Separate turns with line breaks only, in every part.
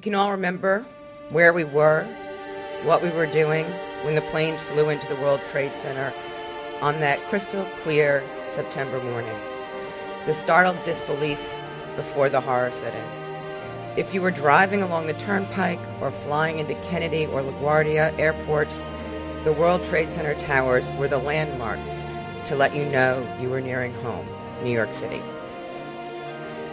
We can all remember where we were, what we were doing when the planes flew into the World Trade Center on that crystal clear September morning. The startled disbelief before the horror set in. If you were driving along the turnpike or flying into Kennedy or LaGuardia airports, the World Trade Center towers were the landmark to let you know you were nearing home, New York City.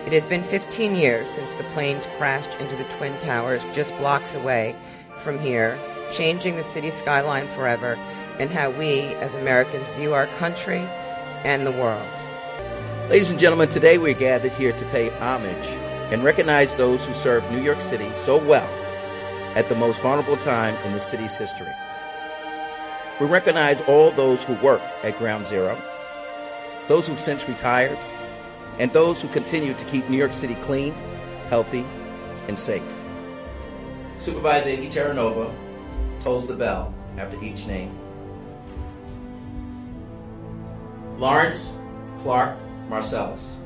It has been 15 years since the planes crashed into the Twin Towers just blocks away from here, changing the city skyline forever and how we as Americans view our country and the world.
Ladies and gentlemen, today we're gathered here to pay homage and recognize those who served New York City so well at the most vulnerable time in the city's history. We recognize all those who worked at Ground Zero, those who've since retired, and those who continue to keep New York City clean, healthy, and safe. Supervisor Iggy Terranova tolls the bell after each name. Lawrence Clark Marcellus.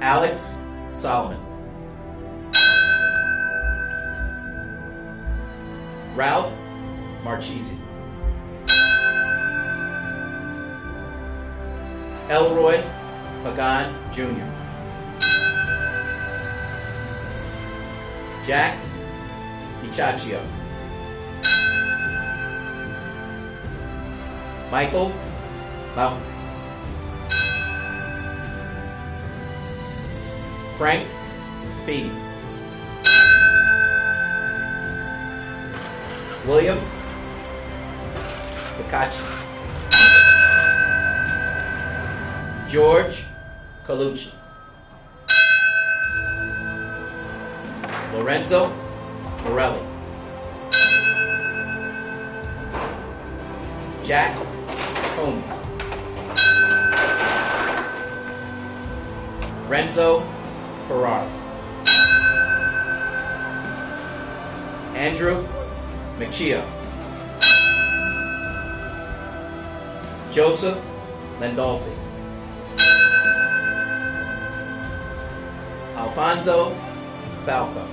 Alex Solomon. Ralph Marchese. Elroy Pagan Jr. Jack Ichachio. Michael Mountain. Frank Beatty. William Picachi. George Colucci. Lorenzo Morelli. Jack Comey. Renzo Ferrara. Andrew Machia. Joseph Landolfi. Alfonso Falco.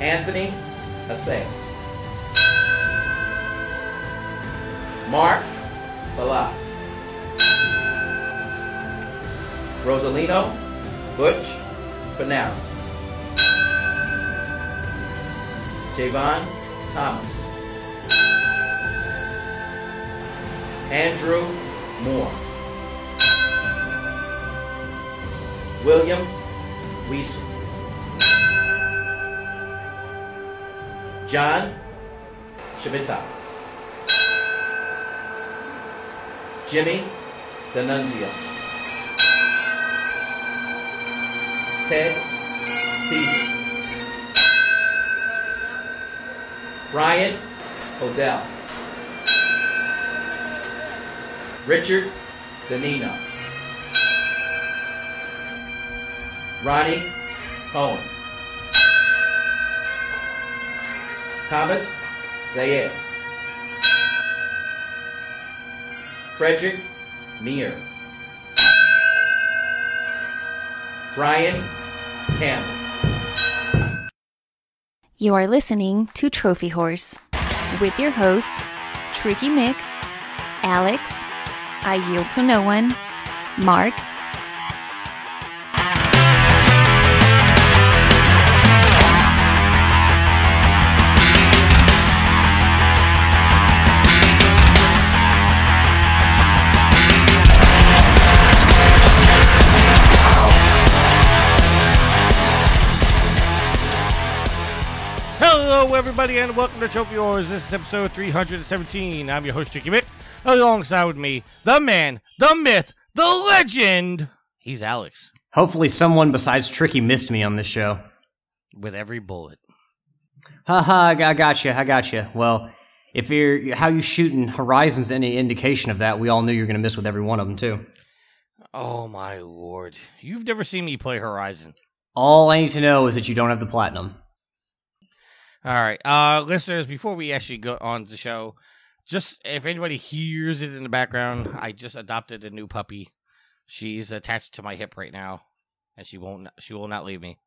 Anthony Assay. Mark Bala. Rosalino Butch Panaro. Javon Thomas. Andrew Moore. William Weiser. John Shabita. Jimmy D'Annunzio. Ted Peasy. Brian Odell. Richard Danino. Ronnie Cohen. Thomas Zayed. Frederick Meir. Brian Campbell.
You are listening to Trophy Wars with your hosts, Tricky Mick, Alex, I Yield to No One, Mark,
everybody, and welcome to Trophy Wars. This is episode 317. I'm your host, Tricky Mick. Alongside with me, the man, the myth, the legend. He's Alex
Hopefully, someone besides Tricky missed me on this show.
with every bullet.
Ha I got- I gotcha, I gotcha. Well, if you're how you shooting Horizons any indication of that, we all knew you were gonna miss with every one of them too.
Oh my lord. You've never seen me play Horizon.
All I need to know is that you don't have the platinum.
All right. Uh listeners, before we actually go on to the show, just if anybody hears it in the background, I just adopted a new puppy. She's attached to my hip right now, and she won't. She will not leave me.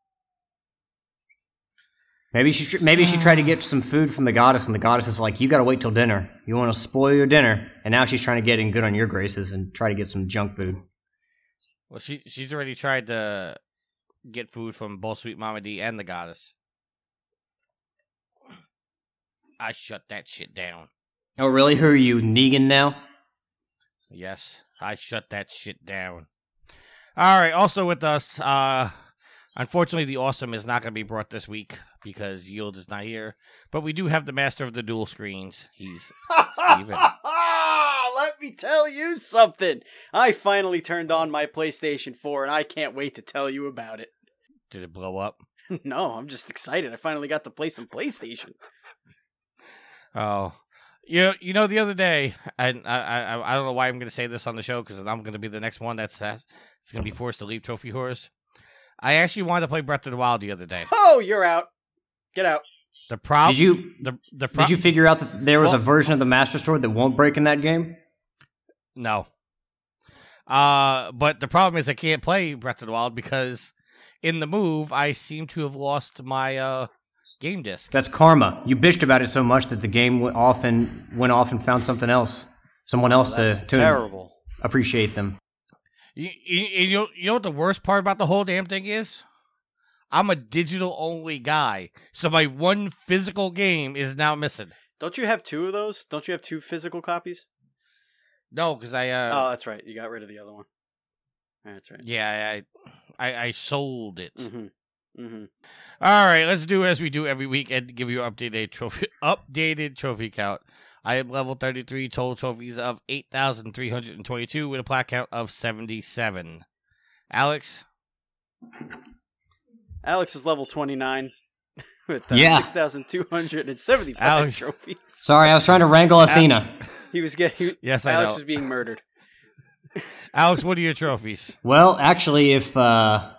Maybe she maybe she tried to get some food from the goddess, and the goddess is like, "You gotta wait till dinner. You want to spoil your dinner." And now she's trying to get in good on your graces and try to get some junk food.
Well, she she's already tried to get food from both Sweet Mama D and the Goddess. I shut that shit down.
Oh, really? Who are you, Negan now?
Yes, I shut that shit down. All right. Also with us, uh, unfortunately, the awesome is not going to be brought this week because Yield is not here. But we do have the master of the dual screens. He's Steven.
Let me tell you something. I finally turned on my PlayStation 4 and I can't wait to tell you about it.
Did it blow up?
no, I'm just excited. I finally got to play some PlayStation.
Oh, you you know the other day, and I I I don't know why I'm going to say this on the show because I'm going to be the next one that's that's it's going to be forced to leave Trophy Wars. I actually wanted to play Breath of the Wild the other day.
Oh, you're out. Get out.
The problem
Did you
the the pro-
did you figure out that there was
Well-
a version of the Master Sword that won't break in that game?
no. Uh, but the problem is I can't play Breath of the Wild because in the move I seem to have lost my uh game disc.
That's karma. You bitched about it so much that the game went off and went off and found something else, someone else to to
terrible.
appreciate them.
You, you, you know you know what the worst part about the whole damn thing is? I'm a digital only guy, so my one physical game is now missing.
Don't you have two of those? Don't you have two physical copies?
No, because I uh
oh, that's right. You got rid of the other one. That's right.
yeah I, I I sold it.
Mm-hmm. Mm-hmm.
All right, let's do as we do every week and give you updated trophy updated trophy count. I am level 33, total trophies of 8,322 with a plaque count of 77. Alex,
Alex is level 29 with uh,
Yeah.
6,275
Alex.
trophies.
Sorry, I was trying to wrangle Athena.
He was getting.
yes, I
Alex
know.
was being murdered.
Alex, what are your trophies?
Well, actually, if uh,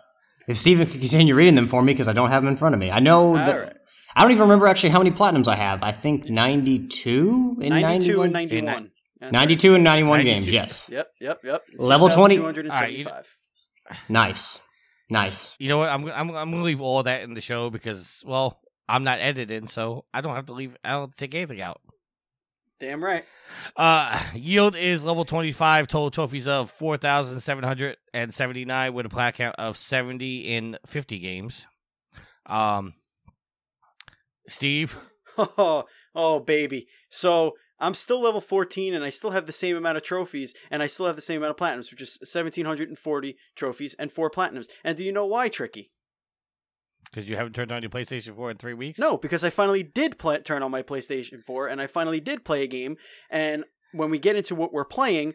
if Steven could continue reading them for me, because I don't have them in front of me. I know that
All right.
I don't even remember actually how many platinums I have. I think ninety-two in
92 and
91?
91. That's
92 and 91
92.
games. Yes,
right. Yep, yep, yep.
Level 20?
275.
nice, nice.
You know what? I'm I'm I'm gonna leave all that in the show because well, I'm not editing, so I don't have to leave. I don't take anything out.
Damn right.
Uh, yield is level 25, total trophies of 4,779 with a plaque count of 70 in 50 games. Um, Steve,
Oh, oh, baby. So I'm still level 14, and I still have the same amount of trophies, and I still have the same amount of platinums, which is 1,740 trophies and four platinums. And do you know why, Tricky?
Because you haven't turned on your PlayStation 4 in three weeks?
No, because I finally did play, turn on my PlayStation 4, and I finally did play a game. And when we get into what we're playing,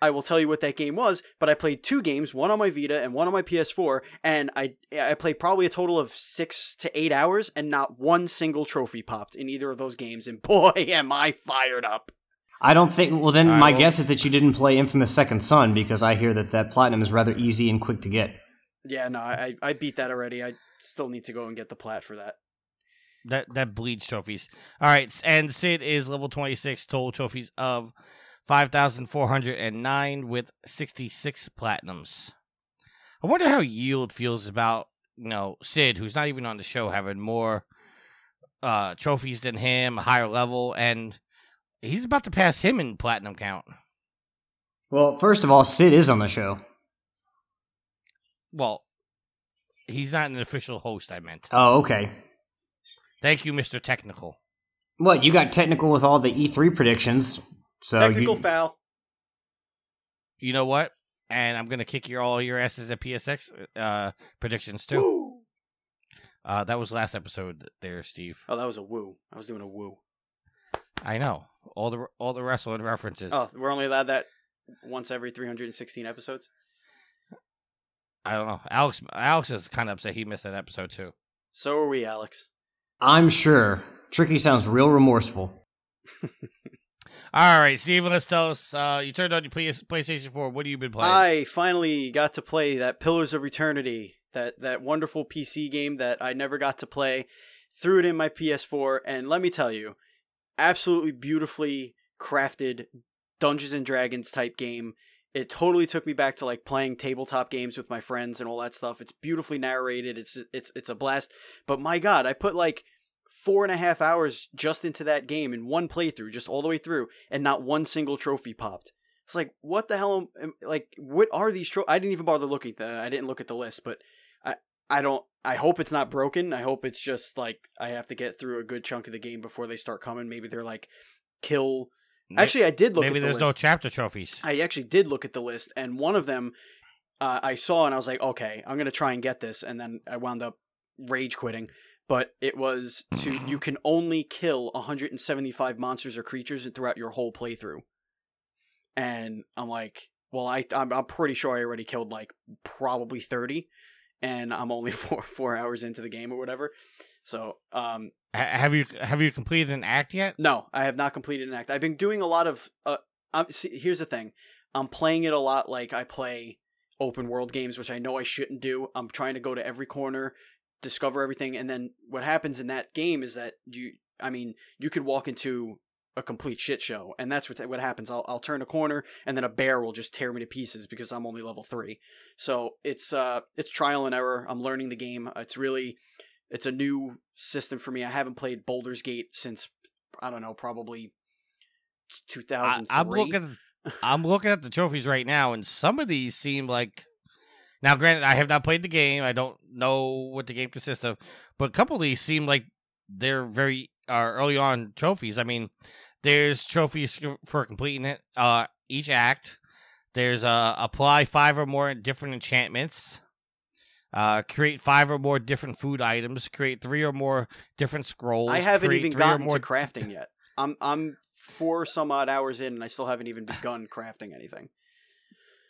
I will tell you what that game was. But I played two games, one on my Vita and one on my PS4, and I I played probably a total of six to eight hours, and not one single trophy popped in either of those games. And boy, am I fired up!
I don't think. Well, then
All right,
my
well-
guess is that you didn't play Infamous Second Son because I hear that that platinum is rather easy and quick to get.
Yeah, no, I I beat that already. I still need to go and get the plat for that.
That that bleeds trophies. All right, and Sid is level 26, total trophies of 5,409 with 66 platinums. I wonder how Yield feels about, you know, Sid, who's not even on the show, having more uh, trophies than him, a higher level, and he's about to pass him in platinum count.
Well, first of all, Sid is on the show.
Well, he's not an official host, I meant.
Oh, okay.
Thank you, Mr. Technical.
What you got technical with all the E3 predictions? So
Technical
you,
foul.
You know what? And I'm going to kick your all your asses at PSX uh, predictions, too.
Woo!
Uh, that was last episode there, Steve.
Oh, that was a woo. I was doing a woo.
I know all the all the wrestling references.
Oh, we're only allowed that once every 316 episodes.
I don't know. Alex Alex is kind of upset he missed that episode too.
So are we, Alex.
I'm sure. Tricky sounds real remorseful.
All right, Steven, let's tell us. Uh, you turned on your PS- PlayStation 4. What have you been playing?
I finally got to play that Pillars of Eternity, that that wonderful PC game that I never got to play. Threw it in my PS4, and let me tell you, absolutely beautifully crafted Dungeons and Dragons type game. It totally took me back to like playing tabletop games with my friends and all that stuff. It's beautifully narrated. It's it's it's a blast. But my God, I put like four and a half hours just into that game in one playthrough, just all the way through, and not one single trophy popped. It's like, what the hell? Am, like, what are these trophies? I didn't even bother looking. At the, I didn't look at the list, but I I don't. I hope it's not broken. I hope it's just like I have to get through a good chunk of the game before they start coming. Maybe they're like kill. Actually, I did look.
maybe
at the
there's
list.
no chapter trophies.
I actually did look at the list, and one of them uh, I saw, and I was like, okay, I'm gonna try and get this, and then I wound up rage quitting. But it was to you can only kill 175 monsters or creatures throughout your whole playthrough, and I'm like, well, I I'm, I'm pretty sure I already killed like probably 30, and I'm only four four hours into the game or whatever. So um,
Ha- have you have you completed an act yet?
no, I have not completed an act. I've been doing a lot of. Uh, I'm, see, here's the thing. I'm playing it a lot like I play open world games, which I know I shouldn't do. I'm trying to go to every corner, discover everything, and then what happens in that game is that you. I mean, you could walk into a complete shit show, and that's what what happens. I'll I'll turn a corner, and then a bear will just tear me to pieces because I'm only level three. So it's uh it's trial and error. I'm learning the game. It's really it's a new system for me. I haven't played Baldur's Gate since I don't know, probably
I,
2003.
I'm looking. I'm looking at the trophies right now, and some of these seem like. Now, granted, I have not played the game. I don't know what the game consists of, but a couple of these seem like they're very uh, early on trophies. I mean, there's trophies for completing it. Uh, each act. There's uh, apply five or more different enchantments. Uh, create five or more different food items. Create three or more different scrolls.
I haven't even gotten
more
to crafting yet. I'm I'm four some odd hours in, and I still haven't even begun crafting anything.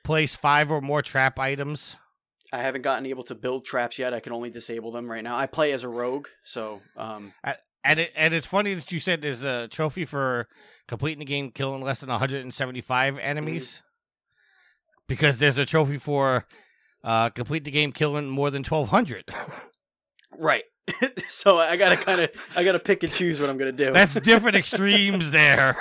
place five or more trap items.
I haven't gotten able to build traps yet. I can only disable them right now. I play as a rogue, so um,
And it, and it's funny that you said there's a trophy for completing the game, killing less than 175 enemies, because there's a trophy for uh, complete the game, killing more than 1,200.
right. so I gotta kind of I gotta pick and choose what I'm gonna do.
That's different extremes there.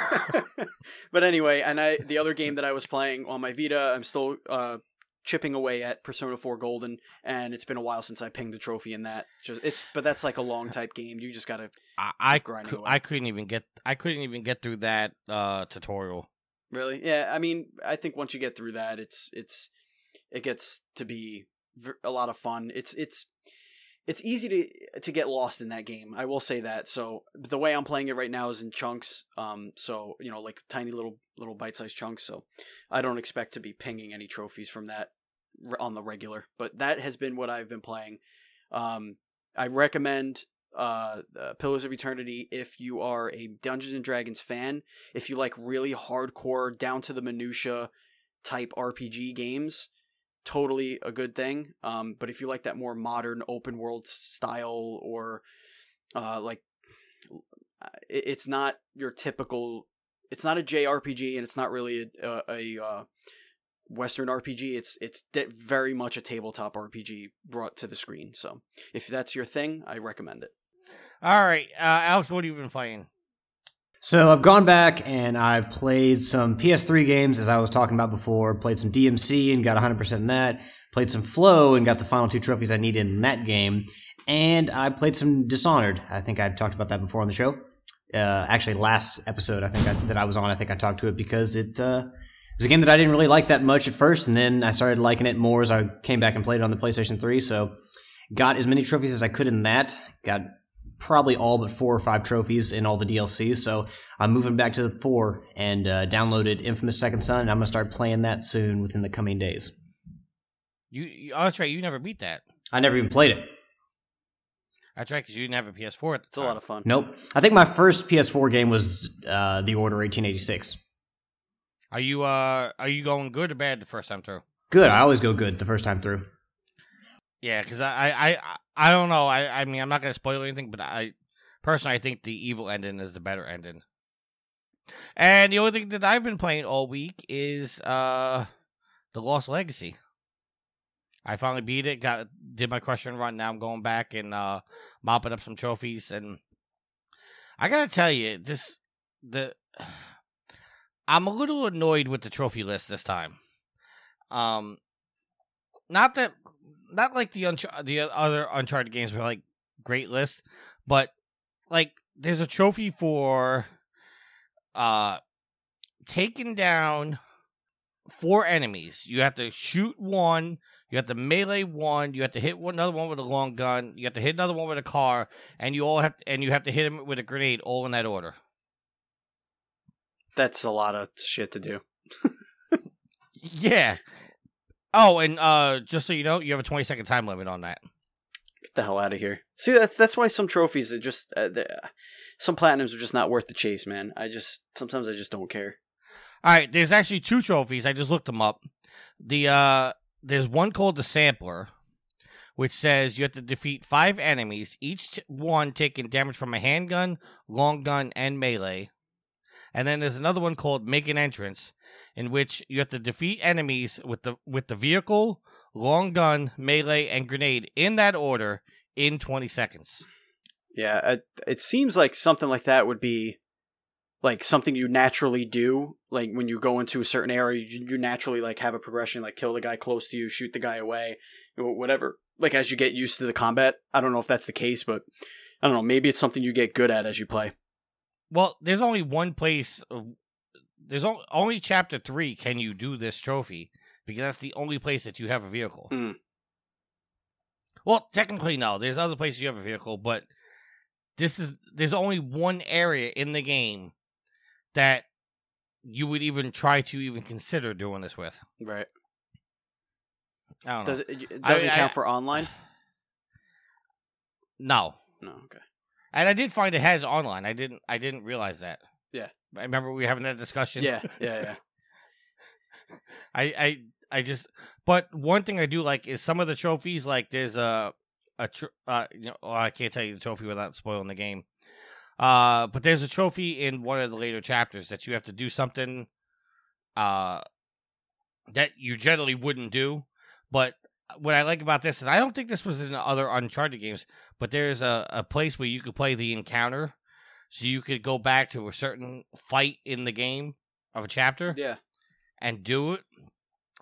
but anyway, and I the other game that I was playing on my Vita, I'm still uh, chipping away at Persona 4 Golden, and it's been a while since I pinged a trophy in that. Just it's but that's like a long type game. You just gotta
I I,
grinding
cou-
away.
I couldn't even get I couldn't even get through that uh, tutorial.
really, yeah. I mean, I think once you get through that, it's it's it gets to be a lot of fun. It's it's it's easy to to get lost in that game. I will say that. So the way I'm playing it right now is in chunks. Um, so you know, like tiny little little bite sized chunks. So I don't expect to be pinging any trophies from that on the regular. But that has been what I've been playing. Um, I recommend uh, uh, Pillars of Eternity if you are a Dungeons and Dragons fan. If you like really hardcore, down to the minutia type RPG games, totally a good thing. Um, but if you like that more modern open world style or uh, like it, it's not your typical it's not a JRPG and it's not really a, a, a uh, Western RPG. It's it's de- very much a tabletop RPG brought to the screen. So if that's your thing, I recommend it.
All right, uh, Alex, what have you been playing?
So I've gone back and I've played some PS3 games, as I was talking about before. Played some DMC and got 100% in that. Played some Flow and got the final two trophies I needed in that game. And I played some Dishonored. I think I talked about that before on the show. Uh, actually, last episode I think I, that I was on, I think I talked to it because it uh, was a game that I didn't really like that much at first, and then I started liking it more as I came back and played it on the PlayStation 3. So got as many trophies as I could in that. Got probably all but four or five trophies in all the DLCs. So I'm moving back to the four and uh, downloaded Infamous Second Son, and I'm gonna start playing that soon within the coming days.
You, you oh, that's right. You never beat that.
I never even played it.
That's right, because you didn't have a PS4 at the
It's a
time.
lot of fun.
Nope. I think my first PS4 game was uh, The Order 1886.
Are you uh are you going good or bad the first time through?
Good. I always go good the first time through.
Yeah, because I, I I I don't know. I I mean I'm not gonna spoil anything, but I personally I think the evil ending is the better ending. And the only thing that I've been playing all week is uh the Lost Legacy. I finally beat it. Got did my question run. Now I'm going back and uh mopping up some trophies. And I gotta tell you, this the I'm a little annoyed with the trophy list this time Um, not that, not like the Unch- the other Uncharted games were like great list, but like there's a trophy for uh taking down four enemies. You have to shoot one, you have to melee one, you have to hit one, another one with a long gun, you have to hit another one with a car, and you all have and you have to hit him with a grenade, all in that order.
That's a lot of shit to do.
Yeah. Oh, and uh just so you know, you have a twenty second time limit on that.
Get the hell out of here. See, that's that's why some trophies are just uh, some platinums are just not worth the chase, man. I just sometimes I just don't care.
All right, there's actually two trophies. I just looked them up. The uh there's one called the sampler, which says you have to defeat five enemies, each t- one taking damage from a handgun, long gun, and melee. And then there's another one called make an entrance, in which you have to defeat enemies with the with the vehicle, long gun, melee, and grenade in that order in 20 seconds.
Yeah, it, it seems like something like that would be like something you naturally do. Like when you go into a certain area, you, you naturally like have a progression, like kill the guy close to you, shoot the guy away, whatever. Like as you get used to the combat. I don't know if that's the case, but I don't know. Maybe it's something you get good at as you play.
Well, there's only one place. uh, There's only, only chapter three can you do this trophy because that's the only place that you have a vehicle.
Mm.
Well, technically, no. There's other places you have a vehicle, but this is there's only one area in the game that you would even try to even consider doing this with.
Right.
I don't know.
Does it, it doesn't
I-
count for online?
No,
No. Okay.
And I did find it has online. I didn't. I didn't realize that.
Yeah.
I remember we were having that discussion.
Yeah. Yeah. Yeah.
I, I I just but one thing I do like is some of the trophies like there's a a tr- uh you know well, I can't tell you the trophy without spoiling the game. Uh but there's a trophy in one of the later chapters that you have to do something uh that you generally wouldn't do, but what I like about this, and I don't think this was in other Uncharted games, but there's a, a place where you could play the encounter, so you could go back to a certain fight in the game of a chapter
Yeah.
and do it.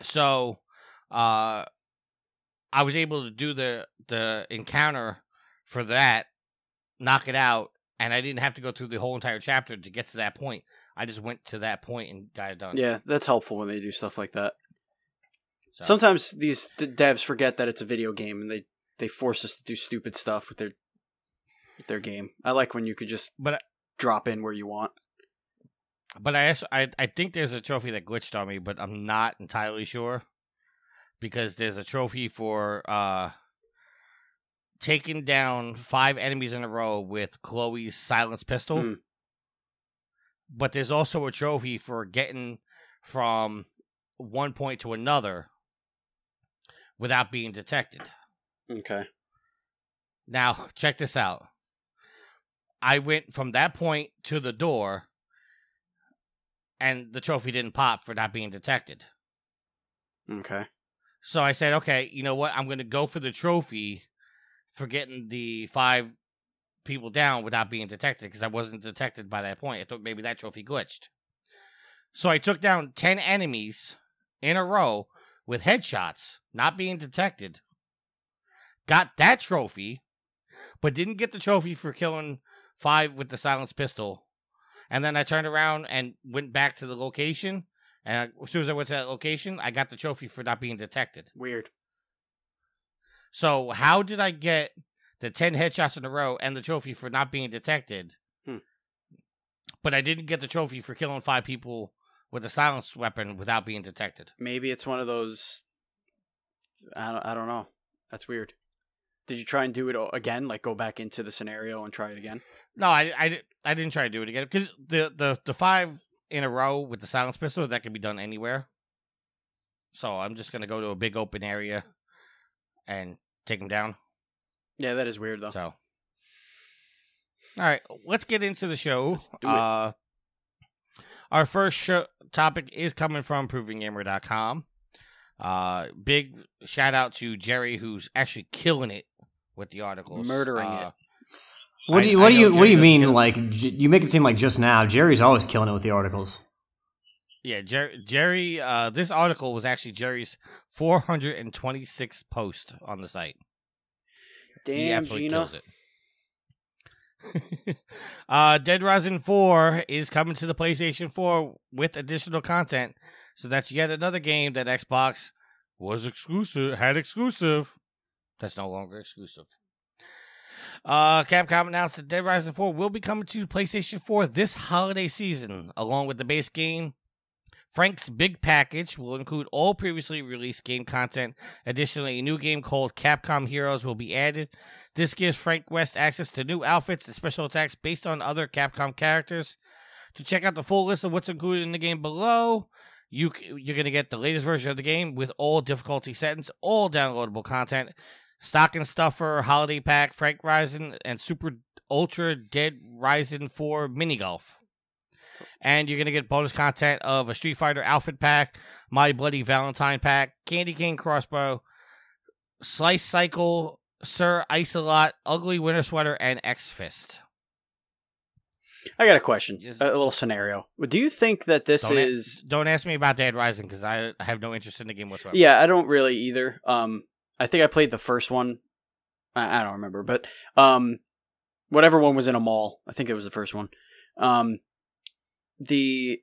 So, uh, I was able to do the the encounter for that, knock it out, and I didn't have to go through the whole entire chapter to get to that point. I just went to that point and got it done.
Yeah. That's helpful when they do stuff like that.
So-
Sometimes these d- devs forget that it's a video game and they they force us to do stupid stuff with their with their game. I like when you could just
but
drop in where you want.
but I also, I I think there's a trophy that glitched on me, but I'm not entirely sure because there's a trophy for uh taking down five enemies in a row with Chloe's silence pistol.
Hmm.
But there's also a trophy for getting from one point to another without being detected.
Okay.
Now, check this out. I went from that point to the door, and the trophy didn't pop for not being detected.
Okay.
So I said, okay, you know what? I'm going to go for the trophy for getting the five people down without being detected because I wasn't detected by that point. I thought maybe that trophy glitched. So I took down 10 enemies in a row with headshots, not being detected. Got that trophy, but didn't get the trophy for killing five with the silenced pistol. And then I turned around and went back to the location. And as soon as I went to that location, I got the trophy for not being detected.
Weird.
So how did I get the ten headshots in a row and the trophy for not being detected?
Hmm.
But I didn't get the trophy for killing five people with a silenced weapon without being detected.
Maybe it's one of those. I don't, I don't know. That's weird. Did you try and do it again? Like go back into the scenario and try it again?
No, I, I, I didn't try to do it again because the, the, the five in a row with the silence pistol that can be done anywhere. So I'm just gonna go to a big open area and take them down.
Yeah, that is weird though.
So, all right, let's get into the show.
do it.
Uh, our first show topic is coming from ProvingGamer.com. Uh, big shout out to Jerry, who's actually killing it with the articles,
Murdering
Uh,
it.
What do
I-
you
I
What do
know
you What do you mean? Like j- you make it seem like just now. Jerry's always killing it with the articles.
Yeah, Jerry. Jerry uh, this article was actually Jerry's 426th post on the site. he
Damn,
absolutely
Gina.
uh, Dead Rising 4 is coming to the PlayStation 4 with additional content. So that's yet another game that Xbox was exclusive, had exclusive. That's no longer exclusive. Uh, Capcom announced that Dead Rising 4 will be coming to PlayStation 4 this holiday season, along with the base game. Frank's Big Package will include all previously released game content. Additionally, a new game called Capcom Heroes will be added. This gives Frank West access to new outfits and special attacks based on other Capcom characters. To check out the full list of what's included in the game below, you you're going to get the latest version of the game with all difficulty settings, all downloadable content, Stocking Stuffer, holiday pack, Frank Rising, and Super Ultra Dead Rising 4 mini golf. And you're going to get bonus content of a Street Fighter outfit pack, My Bloody Valentine pack, Candy Cane crossbow, Slice Cycle, Sir Slicealot, Ugly Winter Sweater, and X Fist.
I got a question,
Yes.
a little scenario. Do you think that this
Don't, a-
is?
don't ask me about Dead Rising because I, I have no interest in the game whatsoever.
Yeah, I don't really either. Um, I think I played the first one. I, I don't remember, but um, whatever one was in a mall. I think it was the first one. Um, the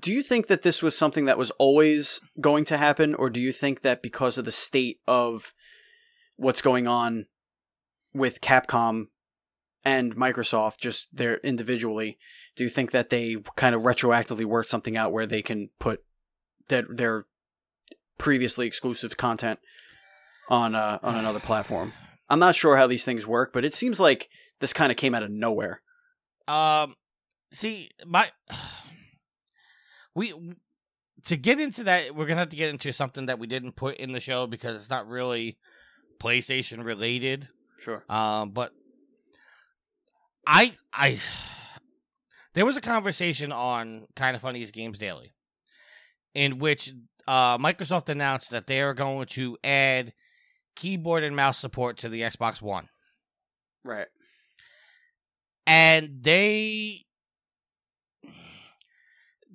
do you think that this was something that was always going to happen, or do you think that because of the state of what's going on with Capcom and Microsoft, just their individually, do you think that they kind of retroactively worked something out where they can put their, their previously exclusive content on uh, on another platform? I'm not sure how these things work, but it seems like this kind of came out of nowhere.
Um, see, my we to get into that, we're gonna have to get into something that we didn't put in the show because it's not really PlayStation related.
Sure.
Um, but I I there was a conversation on Kind of Funny's Games Daily in which uh, Microsoft announced that they are going to add keyboard and mouse support to the Xbox One
Right.
and they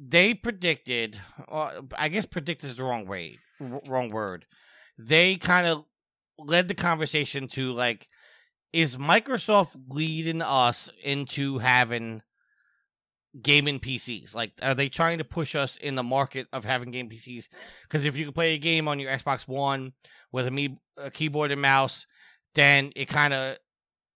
they predicted uh, i guess predict is the wrong way wrong word. They kind of led the conversation to like is microsoft leading us into having gaming pcs like are they trying to push us in the market of having game pcs because if you can play a game on your xbox one with a, me- a keyboard and mouse then it kind of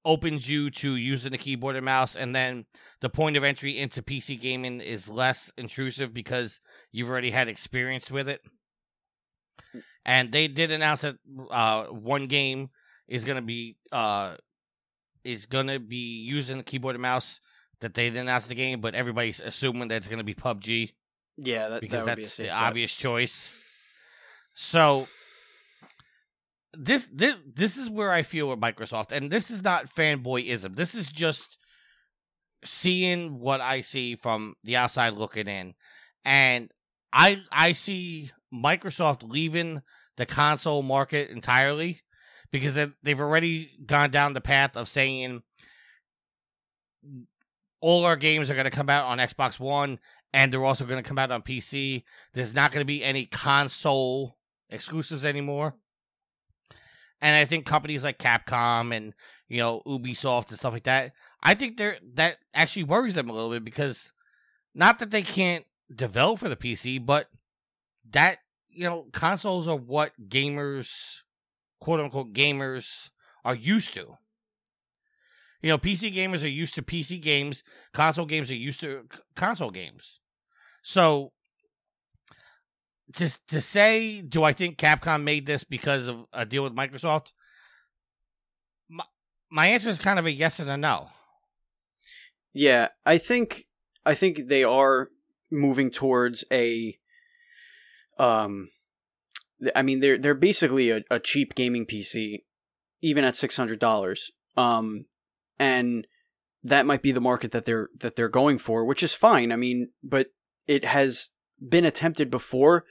opens you to using the keyboard and mouse and then the point of entry into PC gaming is less intrusive because you've already had experience with it. And they did announce that uh, one game is going to be uh, is going to be using the keyboard and mouse that they didn't announce the game, but everybody's assuming that it's going to be PUBG
Yeah, that,
because
that be
that's
safe
the
bet.
obvious choice. So this this this is where I feel with Microsoft, and this is not fanboyism. This is just seeing what I see from the outside looking in, and I I see Microsoft leaving the console market entirely because they- they've already gone down the path of saying all our games are going to come out on Xbox One and they're also going to come out on PC. There's not going to be any console exclusives anymore. And I think companies like Capcom and you know Ubisoft and stuff like that, I think they're that actually worries them a little bit because not that they can't develop for the PC, but that you know consoles are what gamers, quote unquote gamers, are used to. You know, PC gamers are used to PC games. Console games are used to console games. So, to to say, do I think Capcom made this because of a deal with Microsoft? My, my answer is kind of a yes and a no.
Yeah, I think I think they are moving towards a um I mean they're they're basically a, a cheap gaming PC even at $600. Um and that might be the market that they're that they're going for, which is fine. I mean, but it has been attempted before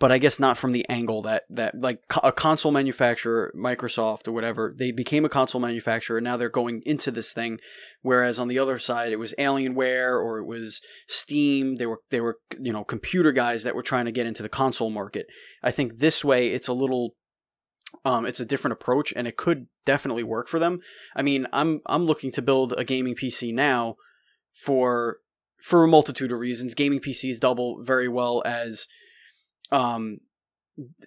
but I guess not from the angle that that like a console manufacturer, Microsoft or whatever, they became a console manufacturer and now they're going into this thing. Whereas on the other side, it was Alienware or it was Steam. They were they were you know computer guys that were trying to get into the console market. I think this way it's a little um, it's a different approach and it could definitely work for them. I mean, I'm I'm looking to build a gaming PC now for for a multitude of reasons. Gaming PCs double very well as um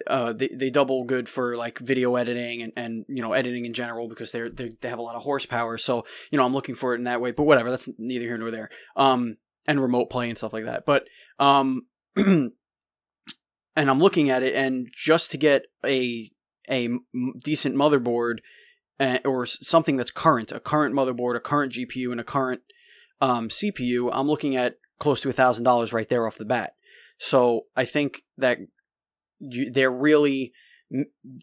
uh they, they double good for like video editing and, and you know editing in general because they're, they they have a lot of horsepower. So you know i'm looking for it in that way but whatever that's neither here nor there. Um and remote play and stuff like that. But um and i'm looking at it and just to get a a decent motherboard uh, or something that's current a current motherboard a current gpu and a current um, cpu i'm looking at close to a thousand dollars right there off the bat. So I think that they're really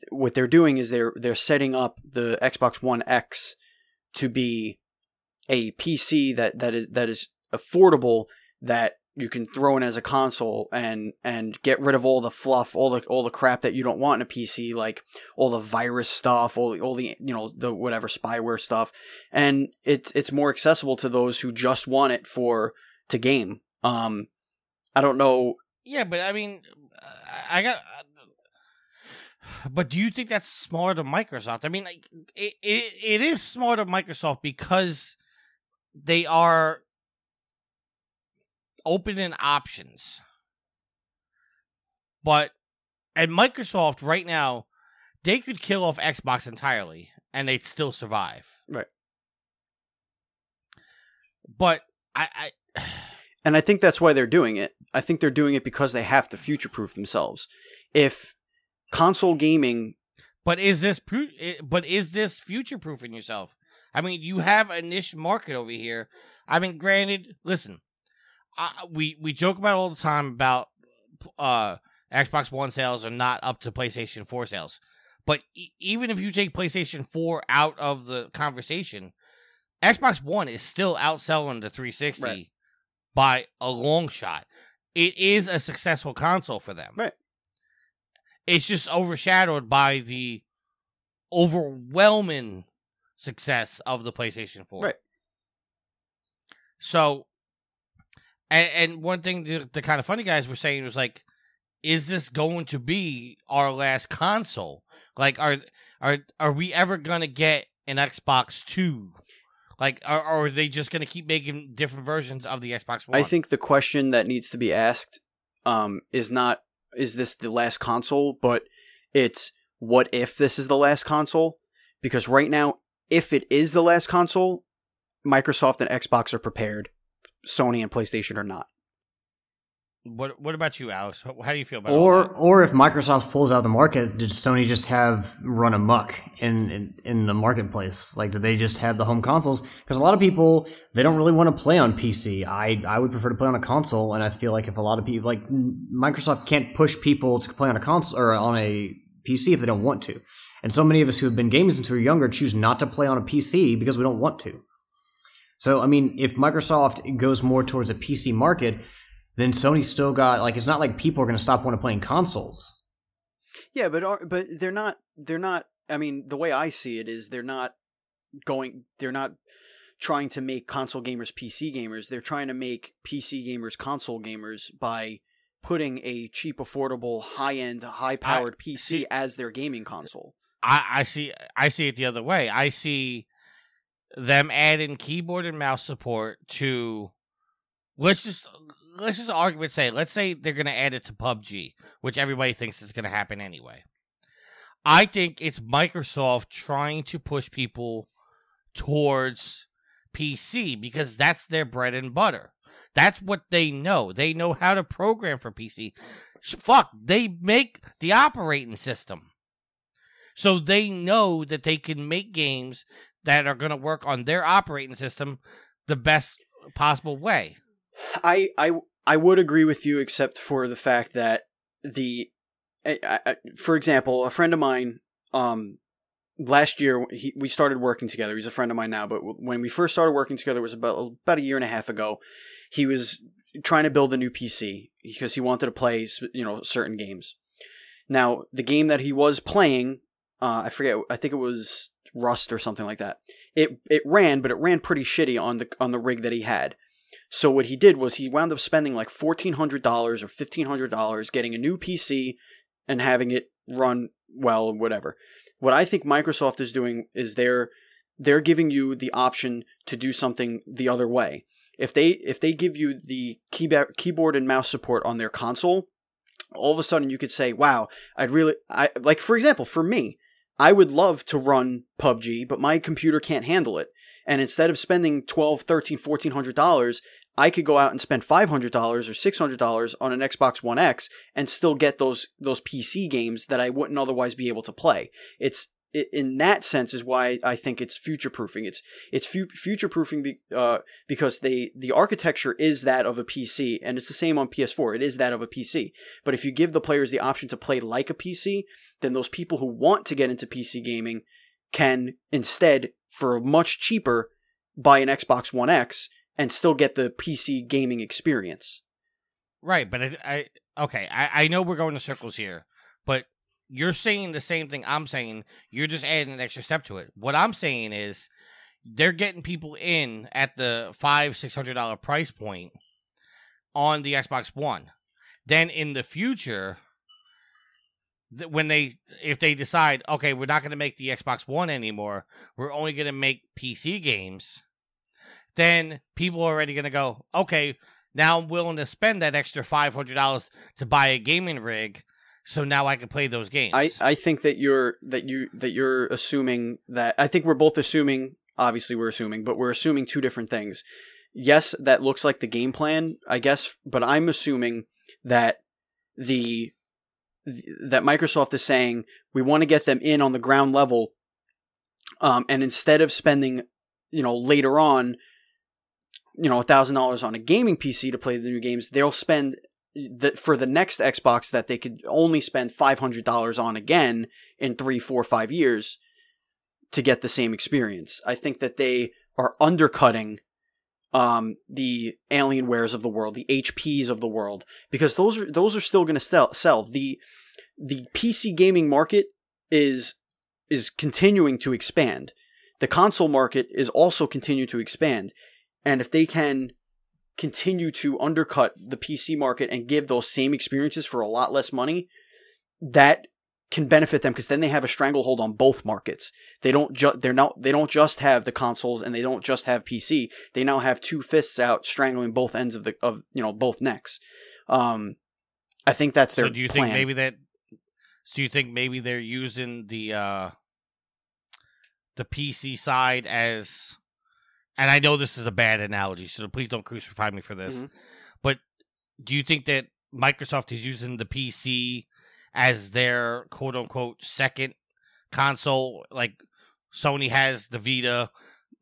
what they're doing is they're they're setting up the Xbox One X to be a PC that that is that is affordable that you can throw in as a console and and get rid of all the fluff, all the all the crap that you don't want in a PC, like all the virus stuff, all the all the you know the whatever spyware stuff, and it's it's more accessible to those who just want it for to game. Um, I don't know.
Yeah, but I mean, I got. But do you think that's smart of Microsoft? I mean, like it, it, it is smart of Microsoft because they are open in options. But at Microsoft right now, they could kill off Xbox entirely and they'd still survive.
Right.
But I, I
And I think that's why they're doing it. I think they're doing it because they have to future proof themselves. If console gaming
But is this but is this future proofing yourself? I mean, you have a niche market over here. I mean, granted, listen, I, we we joke about all the time about uh Xbox One sales are not up to PlayStation 4 sales. But e- even if you take PlayStation 4 out of the conversation, Xbox One is still outselling the 360
Right.
by a long shot. It is a successful console for them.
Right.
It's just overshadowed by the overwhelming success of the PlayStation 4.
Right.
So, and, and one thing the, the kind of funny guys were saying was like, is this going to be our last console? Like, are are are we ever gonna get an Xbox Two? Like, are, are they just gonna keep making different versions of the Xbox One?
I think the question that needs to be asked um, is not is this the last console, but it's what if this is the last console? Because right now, if it is the last console, Microsoft and Xbox are prepared. Sony and PlayStation or not.
What What about you, Alex? How how do you feel about all
Or
that?
or if Microsoft pulls out of the market, did Sony just have run amok in, in in the marketplace? Like, do they just have the home consoles? Because a lot of people they don't really want to play on PC. I I would prefer to play on a console, and I feel like if a lot of people like Microsoft can't push people to play on a console or on a PC if they don't want to. And so many of us who have been gaming since we were younger choose not to play on a PC because we don't want to. So I mean, if Microsoft goes more towards a PC market, then Sony still got like it's not like people are going to stop wanting to play in consoles.
Yeah, but are, but they're not they're not I mean, the way I see it is they're not going they're not trying to make console gamers PC gamers. They're trying to make PC gamers console gamers by putting a cheap affordable high-end high-powered PC
see-
as their gaming console.
I, I see I see it the other way. I see them adding keyboard and mouse support to let's just let's just argument say let's say they're gonna add it to PUBG, which everybody thinks is gonna happen anyway. I think it's Microsoft trying to push people towards PC because that's their bread and butter. That's what they know. They know how to program for PC. Fuck, they make the operating system. So they know that they can make games that are going to work on their operating system the best possible way.
I I I would agree with you, except for the fact that the, I, I, for example, a friend of mine, um, last year he, we started working together. He's a friend of mine now, but when we first started working together was about about a year and a half ago. He was trying to build a new PC because he wanted to play, you know, certain games. Now, the game that he was playing, uh, I forget, I think it was Rust or something like that. It it ran, but it ran pretty shitty on the on the rig that he had. So what he did was he wound up spending like fourteen hundred dollars or fifteen hundred dollars getting a new PC and having it run well, whatever. What I think Microsoft is doing is they're they're giving you the option to do something the other way. If they if they give you the keyboard keyboard and mouse support on their console, all of a sudden you could say, "Wow, I'd really I like for example, for me, I would love to run PUBG, but my computer can't handle it. And instead of spending 12, 13, 1400 dollars, I could go out and spend $500 or $600 on an Xbox One X and still get those those PC games that I wouldn't otherwise be able to play. It's it, in that sense is why I think it's future proofing. It's it's fu- future proofing be, uh, because they the architecture is that of a PC, and it's the same on PS4. It is that of a PC. But if you give the players the option to play like a PC, then those people who want to get into PC gaming can instead, for much cheaper, buy an Xbox One X and still get the PC gaming experience.
Right, but I, I okay, I, I know we're going to circles here, but you're saying the same thing I'm saying. You're just adding an extra step to it. What I'm saying is they're getting people in at the five, six hundred dollar price point on the Xbox One. Then in the future, when they if they decide, okay, we're not going to make the Xbox One anymore, we're only going to make PC games. Then people are already going to go, okay, now I'm willing to spend that extra five hundred dollars to buy a gaming rig so now I can play those games.
I, I think that you're that you that you're assuming that I think we're both assuming obviously we're assuming, but we're assuming two different things. Yes, that looks like the game plan, I guess, but I'm assuming that the that Microsoft is saying we want to get them in on the ground level um, and instead of spending you know later on you know $1000 on a gaming PC to play the new games they'll spend for the next Xbox that they could only spend five hundred dollars on again in three, four, five years to get the same experience. I think that they are undercutting um, the Alienwares of the world, the HPs of the world, because those are those are still going to sell. Sell the the PC gaming market is is continuing to expand. The console market is also continuing to expand, and if they can continue to undercut the PC market and give those same experiences for a lot less money, that can benefit them because then they have a stranglehold on both markets. They don't ju- they're not they don't just have the consoles and they don't just have PC. They now have two fists out strangling both ends of the of you know both necks. Um, I think that's their.
So do you
plan.
think maybe that? So you think maybe they're using the uh the PC side as and I know this is a bad analogy, so please don't crucify me for this.
Mhm.
But do you think that Microsoft is using the PC as their quote unquote second console? Like Sony has the Vita,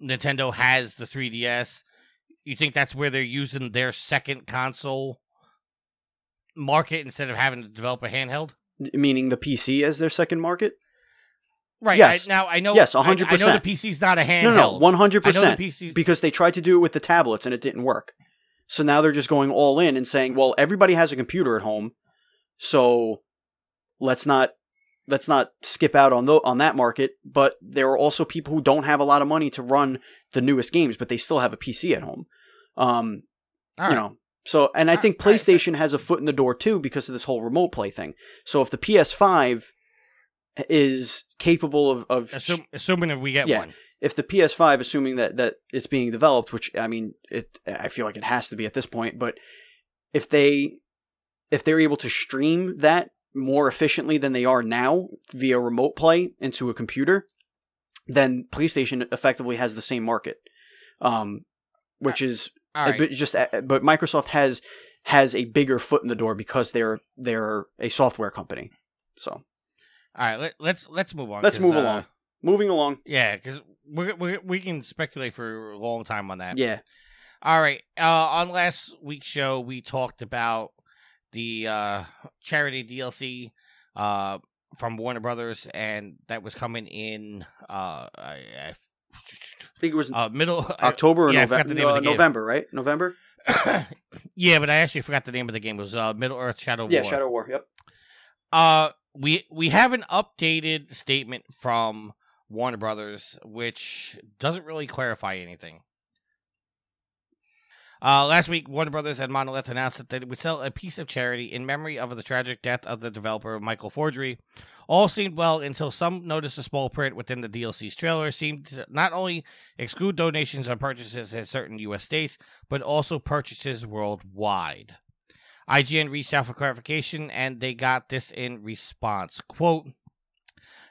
Nintendo has the 3DS. You think that's where they're using their second console market instead of having to develop a handheld?
meaning the PC as their second market?
Right.
Yes.
I, now I know.
Yes,
I- I, know
100%.
the PC's not a handheld.
No, no, one hundred
the
percent. Because they tried to do it with the tablets and it didn't work. So now they're just going all in and saying, well, everybody has a computer at home, so let's not let's not skip out on tho- on that market. But there are also people who don't have a lot of money to run the newest games, but they still have a PC at home. Um, you know, so and I think
right, all right,
PlayStation has a foot in the door too because of this whole remote play thing. So if the PS5 is capable of, of
Assume, assuming that we get
Yeah.
one.
if the PS5, assuming that that it's being developed, which I mean, it I feel like it has to be at this point, but if they if they're able to stream that more efficiently than they are now via remote play into a computer, then PlayStation effectively has the same market, um, which is
right.
but just uh, but Microsoft has has a bigger foot in the door because they're they're a software company. So
All right. Let, let's let's move on.
Let's move
uh,
along. Moving along.
Yeah, because we we we can speculate for a long time on that.
Yeah.
All right. Uh, on last week's show, we talked about the uh, charity DLC uh, from Warner Brothers, and that was coming in uh, I,
I think it was
uh, middle
October or
yeah,
November. Uh. November, right? November.
yeah, but I actually forgot the name of the game. It was uh, Middle Earth Shadow
Yeah,
War.
Yeah, Shadow War. Yep.
Uh, we we have an updated statement from Warner Brothers, which doesn't really clarify anything. Uh, last week, Warner Brothers and Monolith announced that they would sell a piece of charity in memory of the tragic death of the developer Michael Forgione. All seemed well until some noticed a small print within the DLC's trailer seemed to not only exclude donations on purchases in certain U.S. states, but also purchases worldwide. IGN reached out for clarification, and they got this in response. Quote,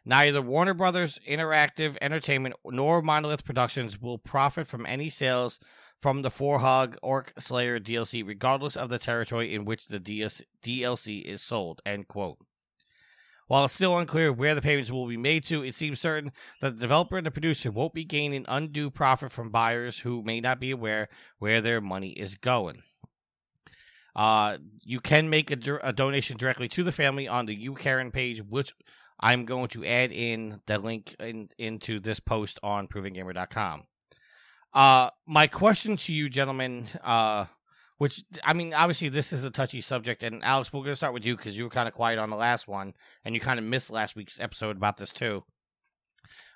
Neither Warner Brothers Interactive Entertainment nor Monolith Productions will profit from any sales from the Forthog Orc Slayer DLC, regardless of the territory in which the DLC is sold. End quote. While it's still unclear where the payments will be made to, it seems certain that the developer and the producer won't be gaining undue profit from buyers who may not be aware where their money is going. Uh, you can make a, a donation directly to the family on the YouCaring page, which I'm going to add in the link in, into this post on ProvenGamer.com. Uh, my question to you, gentlemen, uh, which I mean, obviously this is a touchy subject, and Alex, we're gonna start with you because you were kind of quiet on the last one, and you kind of missed last week's episode about this too.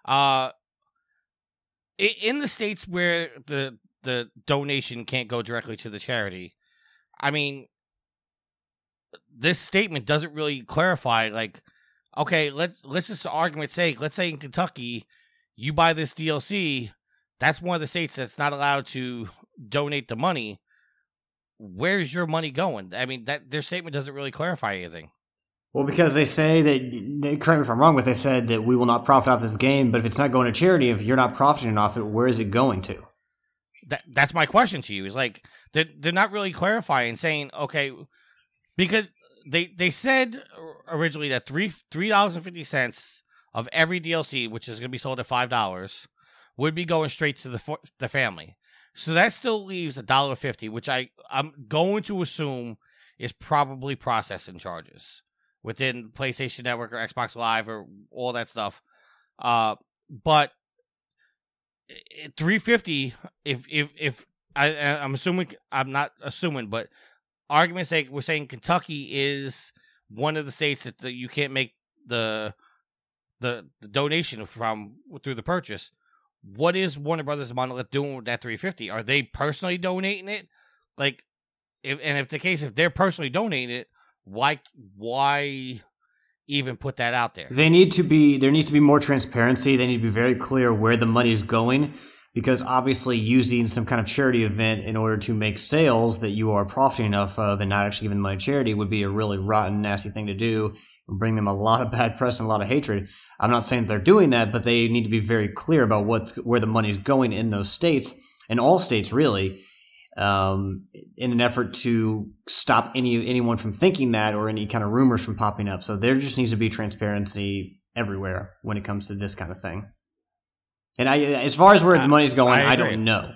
Uh, in the states where the the donation can't go directly to the charity, I mean, this statement doesn't really clarify. Like, okay, let let's just argument sake, let's say in Kentucky, you buy this DLC that's one of the states that's not allowed to donate the money. Where's your money going? I mean, that their statement doesn't really clarify anything.
Well, because they say that, they, correct me if I'm wrong, but they said that we will not profit off this game. But if it's not going to charity, if you're not profiting off it, where is it going to?
That that's my question to you. Is like they're they're not really clarifying, saying okay, because they they said originally that three three dollars and fifty cents of every DLC, which is going to be sold at five dollars, would be going straight to the the family. So that still leaves a dollar fifty, which I I'm going to assume is probably processing charges within PlayStation Network or Xbox Live or all that stuff. Uh, but Eh, three fifty, if if if I I'm assuming I'm not assuming, but argument's sake, we're saying Kentucky is one of the states that the, you can't make the the the donation from through the purchase what is Warner Brothers Monolith doing with that 350? Are they personally donating it? Like, if, and if the case, if they're personally donating it, why why even put that out there?
They need to be there needs to be more transparency. They need to be very clear where the money is going because obviously using some kind of charity event in order to make sales that you are profiting enough of and not actually giving money to charity would be a really rotten, nasty thing to do and bring them a lot of bad press and a lot of hatred. I'm not saying they're doing that, but they need to be very clear about what where the money is going in those states and all states really, um, in an effort to stop any anyone from thinking that or any kind of rumors from popping up. So there just needs to be transparency everywhere when it comes to this kind of thing. And I, as far as where the money's going, I, I don't know.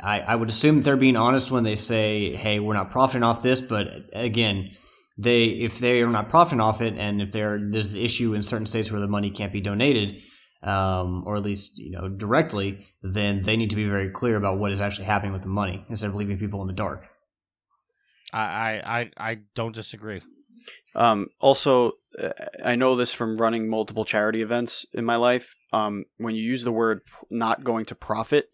I, I would assume they're being honest when they say, "Hey, we're not profiting off this," but again they if they are not profiting off it, and if there there's an issue in certain states where the money can't be donated, um, or at least you know directly, then they need to be very clear about what is actually happening with the money instead of leaving people in the dark.
I I I don't disagree.
Um, also, uh, I know this from running multiple charity events in my life. Um, when you use the word not going to profit,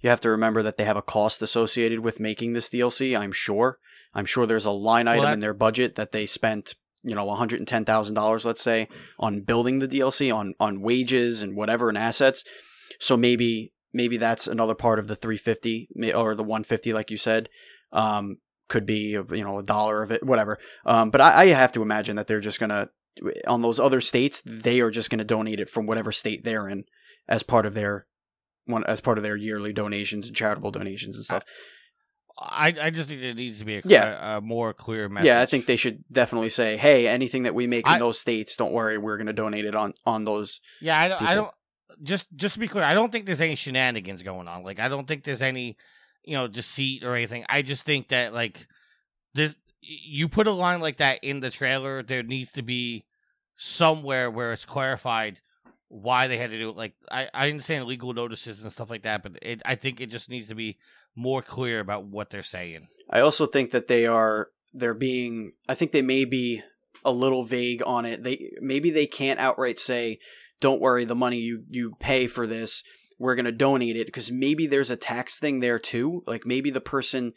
you have to remember that they have a cost associated with making this DLC. I'm sure. I'm sure there's a line item well, that, in their budget that they spent, you know, $110,000, let's say, on building the DLC, on on wages and whatever and assets. So maybe maybe that's another part of the 350 or the 150, like you said. Um, could be you know a dollar of it, whatever. Um, but I, I have to imagine that they're just gonna on those other states, they are just gonna donate it from whatever state they're in as part of their one as part of their yearly donations and charitable donations and stuff.
I, I just think it needs to be a, yeah. a, a, more clear message.
Yeah, I think they should definitely say, "Hey, anything that we make in I, those states, don't worry, we're going to donate it on on those."
Yeah, I don't, I don't. Just just to be clear, I don't think there's any shenanigans going on. Like, I don't think there's any, you know, deceit or anything. I just think that like this, you put a line like that in the trailer, there needs to be somewhere where it's clarified why they had to do it. Like, I I understand legal notices and stuff like that, but it, I think it just needs to be more clear about what they're saying.
I also think that they are they're being I think they may be a little vague on it. They maybe they can't outright say, "Don't worry, the money you you pay for this, we're going to donate it," because maybe there's a tax thing there too. Like maybe the person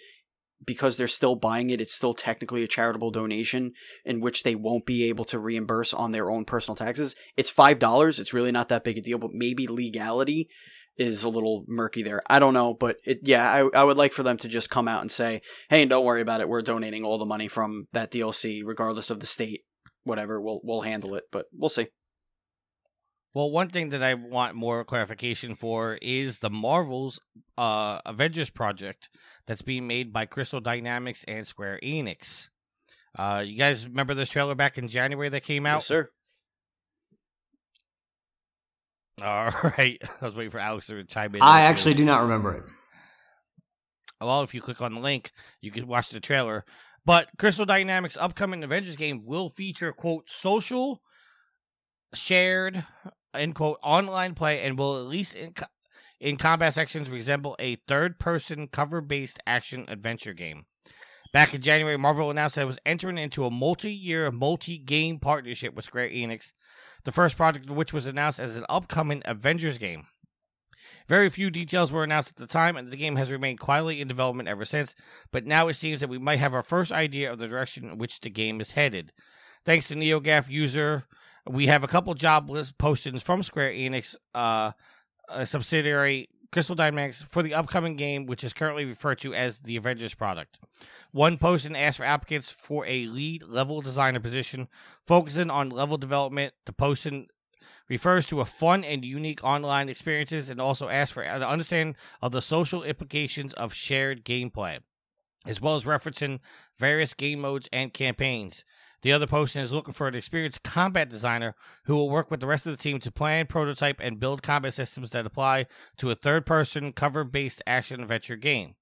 because they're still buying it, it's still technically a charitable donation in which they won't be able to reimburse on their own personal taxes. It's five dollars. It's really not that big a deal, but maybe legality is a little murky there. I don't know, but it yeah, I, I would like for them to just come out and say, hey, don't worry about it. We're donating all the money from that DLC, regardless of the state. Whatever, we'll we'll handle it, but we'll see.
Well, one thing that I want more clarification for is the Marvel's uh, Avengers project that's being made by Crystal Dynamics and Square Enix. Uh, you guys remember this trailer back in January that came out?
Yes, sir.
All right. I was waiting for Alex to chime in.
I actually do not remember it.
Well, if you click on the link, you can watch the trailer. But Crystal Dynamics' upcoming Avengers game will feature, quote, social, shared, end quote, online play and will at least in, co- in combat sections resemble a third person cover based action adventure game. Back in January, Marvel announced that it was entering into a multi year, multi game partnership with Square Enix, the first project of which was announced as an upcoming Avengers game. Very few details were announced at the time, and the game has remained quietly in development ever since, but now it seems that we might have our first idea of the direction in which the game is headed. Thanks to NeoGaf user, we have a couple job list postings from Square Enix, uh, a subsidiary Crystal Dynamics, for the upcoming game, which is currently referred to as the Avengers product. One posting asked for applicants for a lead level designer position, focusing on level development. The posting refers to a fun and unique online experiences and also asks for an understanding of the social implications of shared gameplay, as well as referencing various game modes and campaigns. The other posting is looking for an experienced combat designer who will work with the rest of the team to plan, prototype, and build combat systems that apply to a third person cover based action adventure game.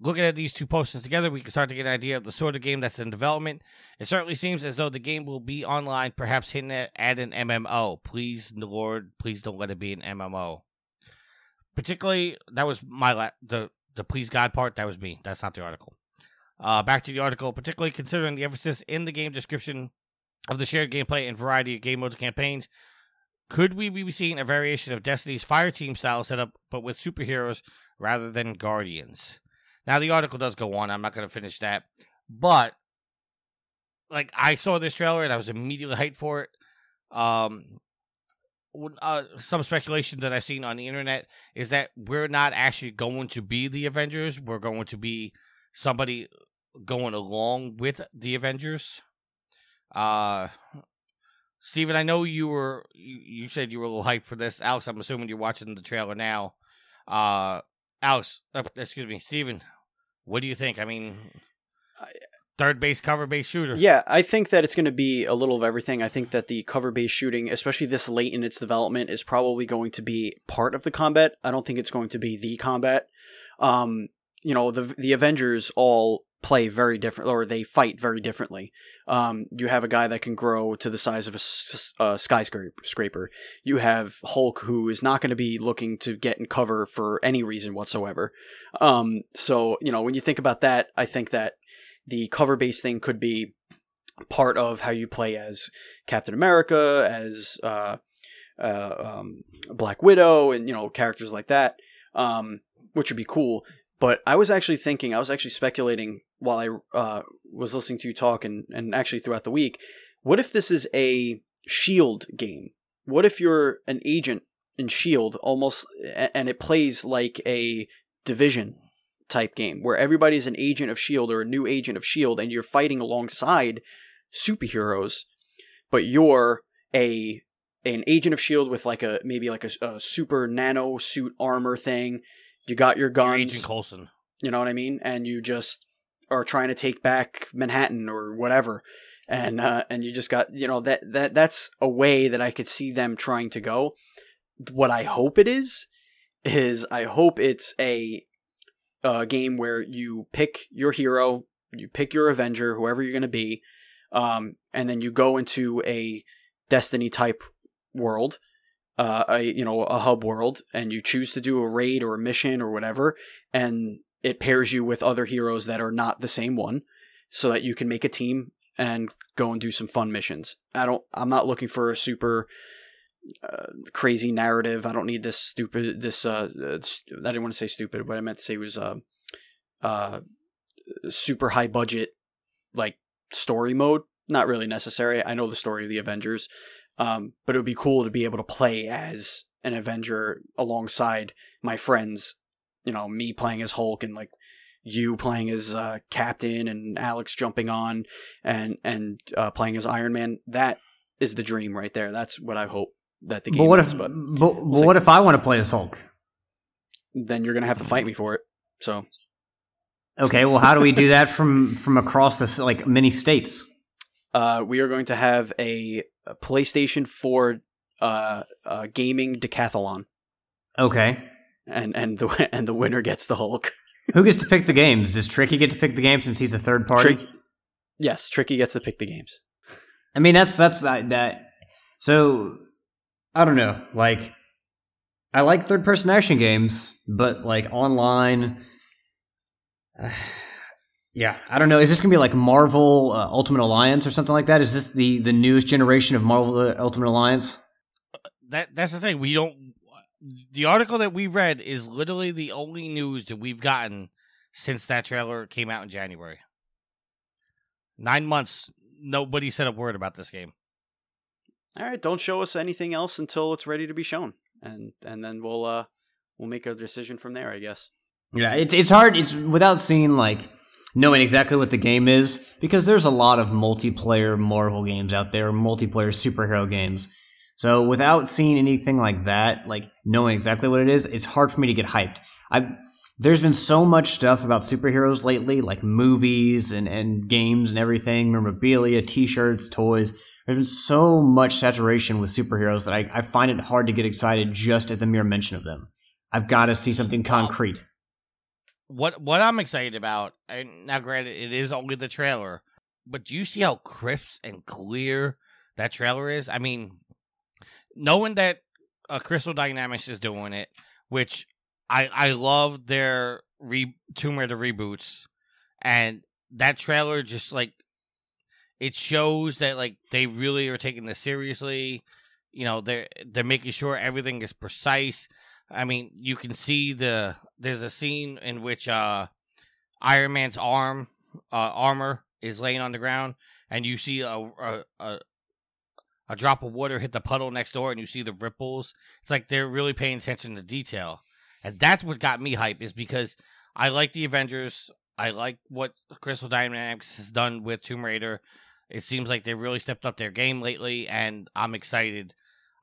Looking at these two postings together, we can start to get an idea of the sort of game that's in development. It certainly seems as though the game will be online, perhaps hinting at, an MMO. Please, Lord, please don't let it be an MMO. Particularly, that was my la- the the please God part. That was me. That's not the article. Uh, back to the article, particularly considering the emphasis in the game description of the shared gameplay and variety of game modes and campaigns. Could we be seeing a variation of Destiny's fire team style setup, but with superheroes rather than Guardians? Now, the article does go on. I'm not going to finish that. But, like, I saw this trailer and I was immediately hyped for it. Um, uh, some speculation that I've seen on the internet is that we're not actually going to be the Avengers. We're going to be somebody going along with the Avengers. Uh, Steven, I know you were you, you said you were a little hyped for this. Alex, I'm assuming you're watching the trailer now. Uh, Alex, uh, excuse me, Steven, what do you think? I mean, third base cover base shooter.
Yeah, I think that it's going to be a little of everything. I think that the cover based shooting, especially this late in its development, is probably going to be part of the combat. I don't think it's going to be the combat. Um, you know, the the Avengers all play very different, or they fight very differently. Um, you have a guy that can grow to the size of a, s- a skyscraper. You have Hulk, who is not going to be looking to get in cover for any reason whatsoever. Um, so you know, when you think about that, I think that the cover based thing could be part of how you play as Captain America, as uh, uh, um, Black Widow, and you know characters like that, um, which would be cool. But I was actually thinking, I was actually speculating while I uh, was listening to you talk, and and actually throughout the week, what if this is a Shield game? What if you're an agent in Shield, almost, and it plays like a division type game where everybody's an agent of shield or a new agent of shield and you're fighting alongside superheroes but you're a an agent of shield with like a maybe like a, a super nano suit armor thing you got your
You're
guns
Agent Coulson.
you know what i mean? And you just are trying to take back manhattan or whatever. And uh, and you just got you know that that that's a way that i could see them trying to go. What i hope it is is i hope it's a uh, game where you pick your hero, you pick your Avenger, whoever you're going to be, um, and then you go into a Destiny type world, uh, a you know a hub world, and you choose to do a raid or a mission or whatever, and it pairs you with other heroes that are not the same one, so that you can make a team and go and do some fun missions. I don't. I'm not looking for a super uh, crazy narrative. I don't need this stupid. This uh, st- I didn't want to say stupid. What I meant to say was uh, uh, super high budget like story mode. Not really necessary. I know the story of the Avengers, um, but it would be cool to be able to play as an Avenger alongside my friends. You know, me playing as Hulk and like you playing as uh, Captain and Alex jumping on and and uh, playing as Iron Man. That is the dream right there. That's what I hope that the game
But what
is.
if?
But
But, but what if I want to play as Hulk?
then you're gonna have to fight me for it. So
Okay, well, how do we do that from from across this like many states?
uh, we are going to have a PlayStation 4 uh, uh, gaming decathlon,
Okay,
and and the and the winner gets the Hulk.
who gets to pick the games? Does Tricky get to pick the game since he's a third party?
Trick- yes, Tricky gets to pick the games.
I mean, that's that's uh, that. So I don't know. Like, I like third person action games, but like online, yeah, I don't know. Is this gonna be like Marvel uh, Ultimate Alliance or something like that? Is this the the newest generation of Marvel uh, Ultimate Alliance?
That that's the thing. We don't. The article that we read is literally the only news that we've gotten since that trailer came out in January. Nine months. Nobody said a word about this game.
All right, don't show us anything else until it's ready to be shown, and and then we'll uh we'll make a decision from there, I guess.
Yeah, it's it's hard. It's without seeing like knowing exactly what the game is because there's a lot of multiplayer Marvel games out there, multiplayer superhero games. So without seeing anything like that, like knowing exactly what it is, it's hard for me to get hyped. I there's been so much stuff about superheroes lately, like movies and, and games and everything, memorabilia, t-shirts, toys. There's been so much saturation with superheroes that I, I find it hard to get excited just at the mere mention of them. I've got to see something concrete.
What what I'm excited about, and now granted, it is only the trailer, but do you see how crisp and clear that trailer is? I mean, knowing that uh, Crystal Dynamics is doing it, which I I love their re- Tomb Raider reboots, and that trailer just like it shows that like they really are taking this seriously. You know, they're they're making sure everything is precise. I mean, you can see the there's a scene in which uh Iron Man's arm uh, armor is laying on the ground, and you see a, a a a drop of water hit the puddle next door, and you see the ripples. It's like they're really paying attention to detail, and that's what got me hype. Is because I like the Avengers. I like what Crystal Dynamics has done with Tomb Raider. It seems like they really stepped up their game lately, and I'm excited.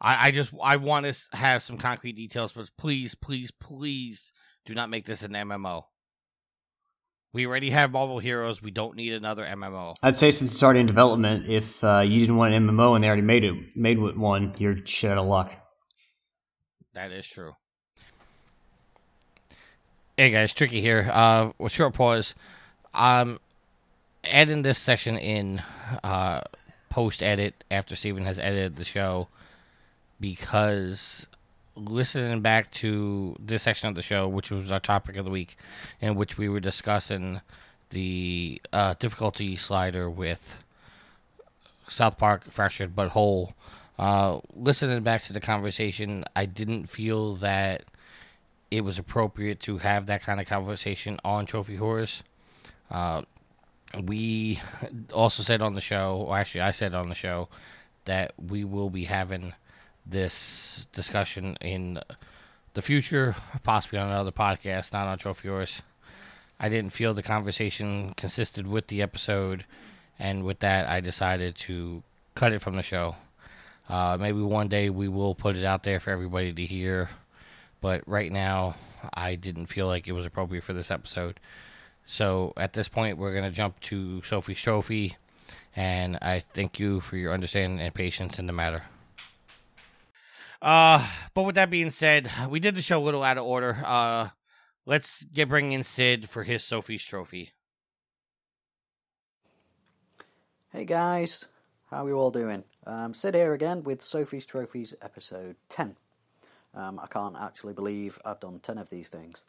I, I just I want to have some concrete details, but please, please, please do not make this an MMO. We already have Marvel Heroes. We don't need another MMO.
I'd say since it's already in development, if uh, you didn't want an MMO and they already made it, made one, you're shit out of luck.
That is true. Hey guys, tricky here. Uh, with short pause, um, adding this section in, uh, post edit after Steven has edited the show, because listening back to this section of the show, which was our topic of the week, in which we were discussing the uh, difficulty slider with South Park Fractured But Whole. Uh, listening back to the conversation, I didn't feel that it was appropriate to have that kind of conversation on Trophy Horrors. Uh, we also said on the show, or actually, I said on the show, that we will be having this discussion in the future, possibly on another podcast, not on Trophy Horrors. I didn't feel the conversation consisted with the episode, and with that, I decided to cut it from the show. Uh, maybe one day we will put it out there for everybody to hear, but right now, I didn't feel like it was appropriate for this episode. So at this point, we're going to jump to Sophie's Trophy, and I thank you for your understanding and patience in the matter. Uh, but with that being said, we did the show a little out of order. Uh, let's get bring in Sid for his Sophie's Trophy.
Hey guys, how are you all doing? Um, Sid here again with Sophie's Trophies episode 10. Um, I can't actually believe I've done 10 of these things.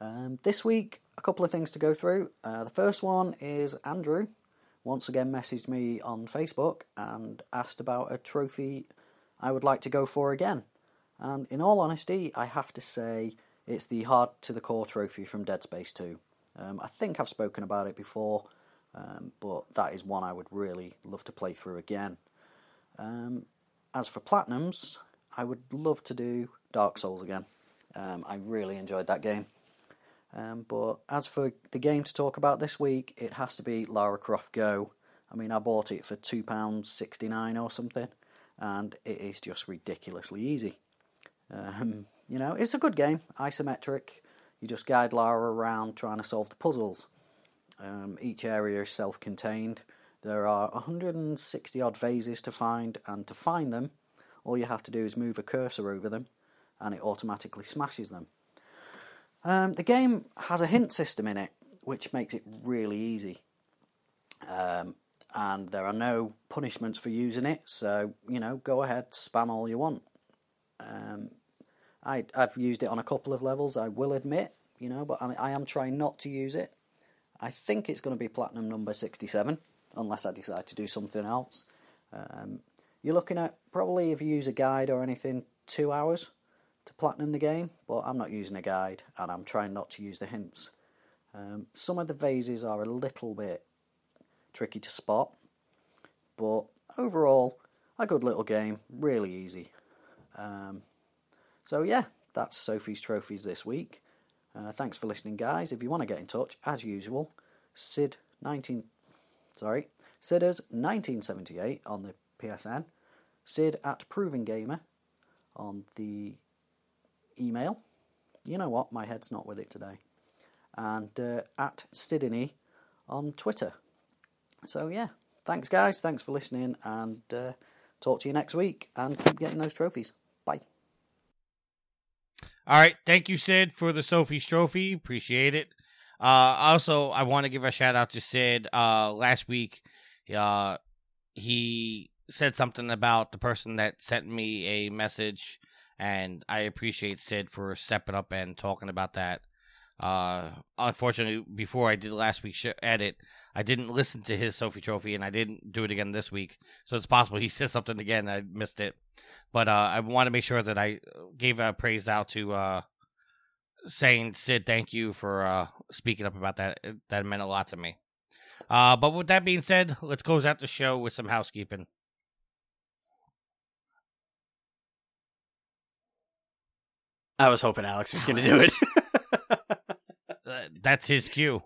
Um, this week, a couple of things to go through. Uh, the first one is Andrew once again messaged me on Facebook and asked about a trophy I would like to go for again. And in all honesty, I have to say it's the Hard to the Core trophy from Dead Space 2. Um, I think I've spoken about it before, um, but that is one I would really love to play through again. Um, as for Platinums, I would love to do Dark Souls again. Um, I really enjoyed that game. Um, but as for the game to talk about this week, it has to be Lara Croft Go. I mean, I bought it for £2.69 or something, and it is just ridiculously easy. Um, you know, it's a good game, isometric. You just guide Lara around trying to solve the puzzles. Um, each area is self contained. There are 160 odd vases to find, and to find them, all you have to do is move a cursor over them, and it automatically smashes them. Um, the game has a hint system in it, which makes it really easy. Um, and there are no punishments for using it, so you know, go ahead, spam all you want. Um, I, I've used it on a couple of levels, I will admit, you know, but I, I am trying not to use it. I think it's going to be platinum number 67, unless I decide to do something else. Um, you're looking at probably, if you use a guide or anything, two hours to platinum the game, but I'm not using a guide and I'm trying not to use the hints. Um, some of the vases are a little bit tricky to spot, but overall, a good little game, really easy. Um, so, yeah, that's Sophie's Trophies this week. Uh, thanks for listening, guys. If you want to get in touch, as usual, Sid nineteen, sorry, Sidders nineteen seventy eight on the PSN, Sid at Proving Gamer on the email. You know what? My head's not with it today. And uh, at Sidney on Twitter. So yeah, thanks guys. Thanks for listening, and uh, talk to you next week. And keep getting those trophies. Bye.
All right, thank you, Sid, for the Sophie's Trophy. Appreciate it. Uh, also, I want to give a shout out to Sid. Uh, last week, uh, he said something about the person that sent me a message, and I appreciate Sid for stepping up and talking about that. Uh, unfortunately, before I did last week's sh- edit, I didn't listen to his Sophie Trophy, and I didn't do it again this week. So it's possible he said something again. I missed it, but uh, I want to make sure that I gave a praise out to uh, saying Sid, thank you for uh, speaking up about that. That meant a lot to me. Uh, but with that being said, let's close out the show with some housekeeping.
I was hoping Alex was going to do it.
That's his cue.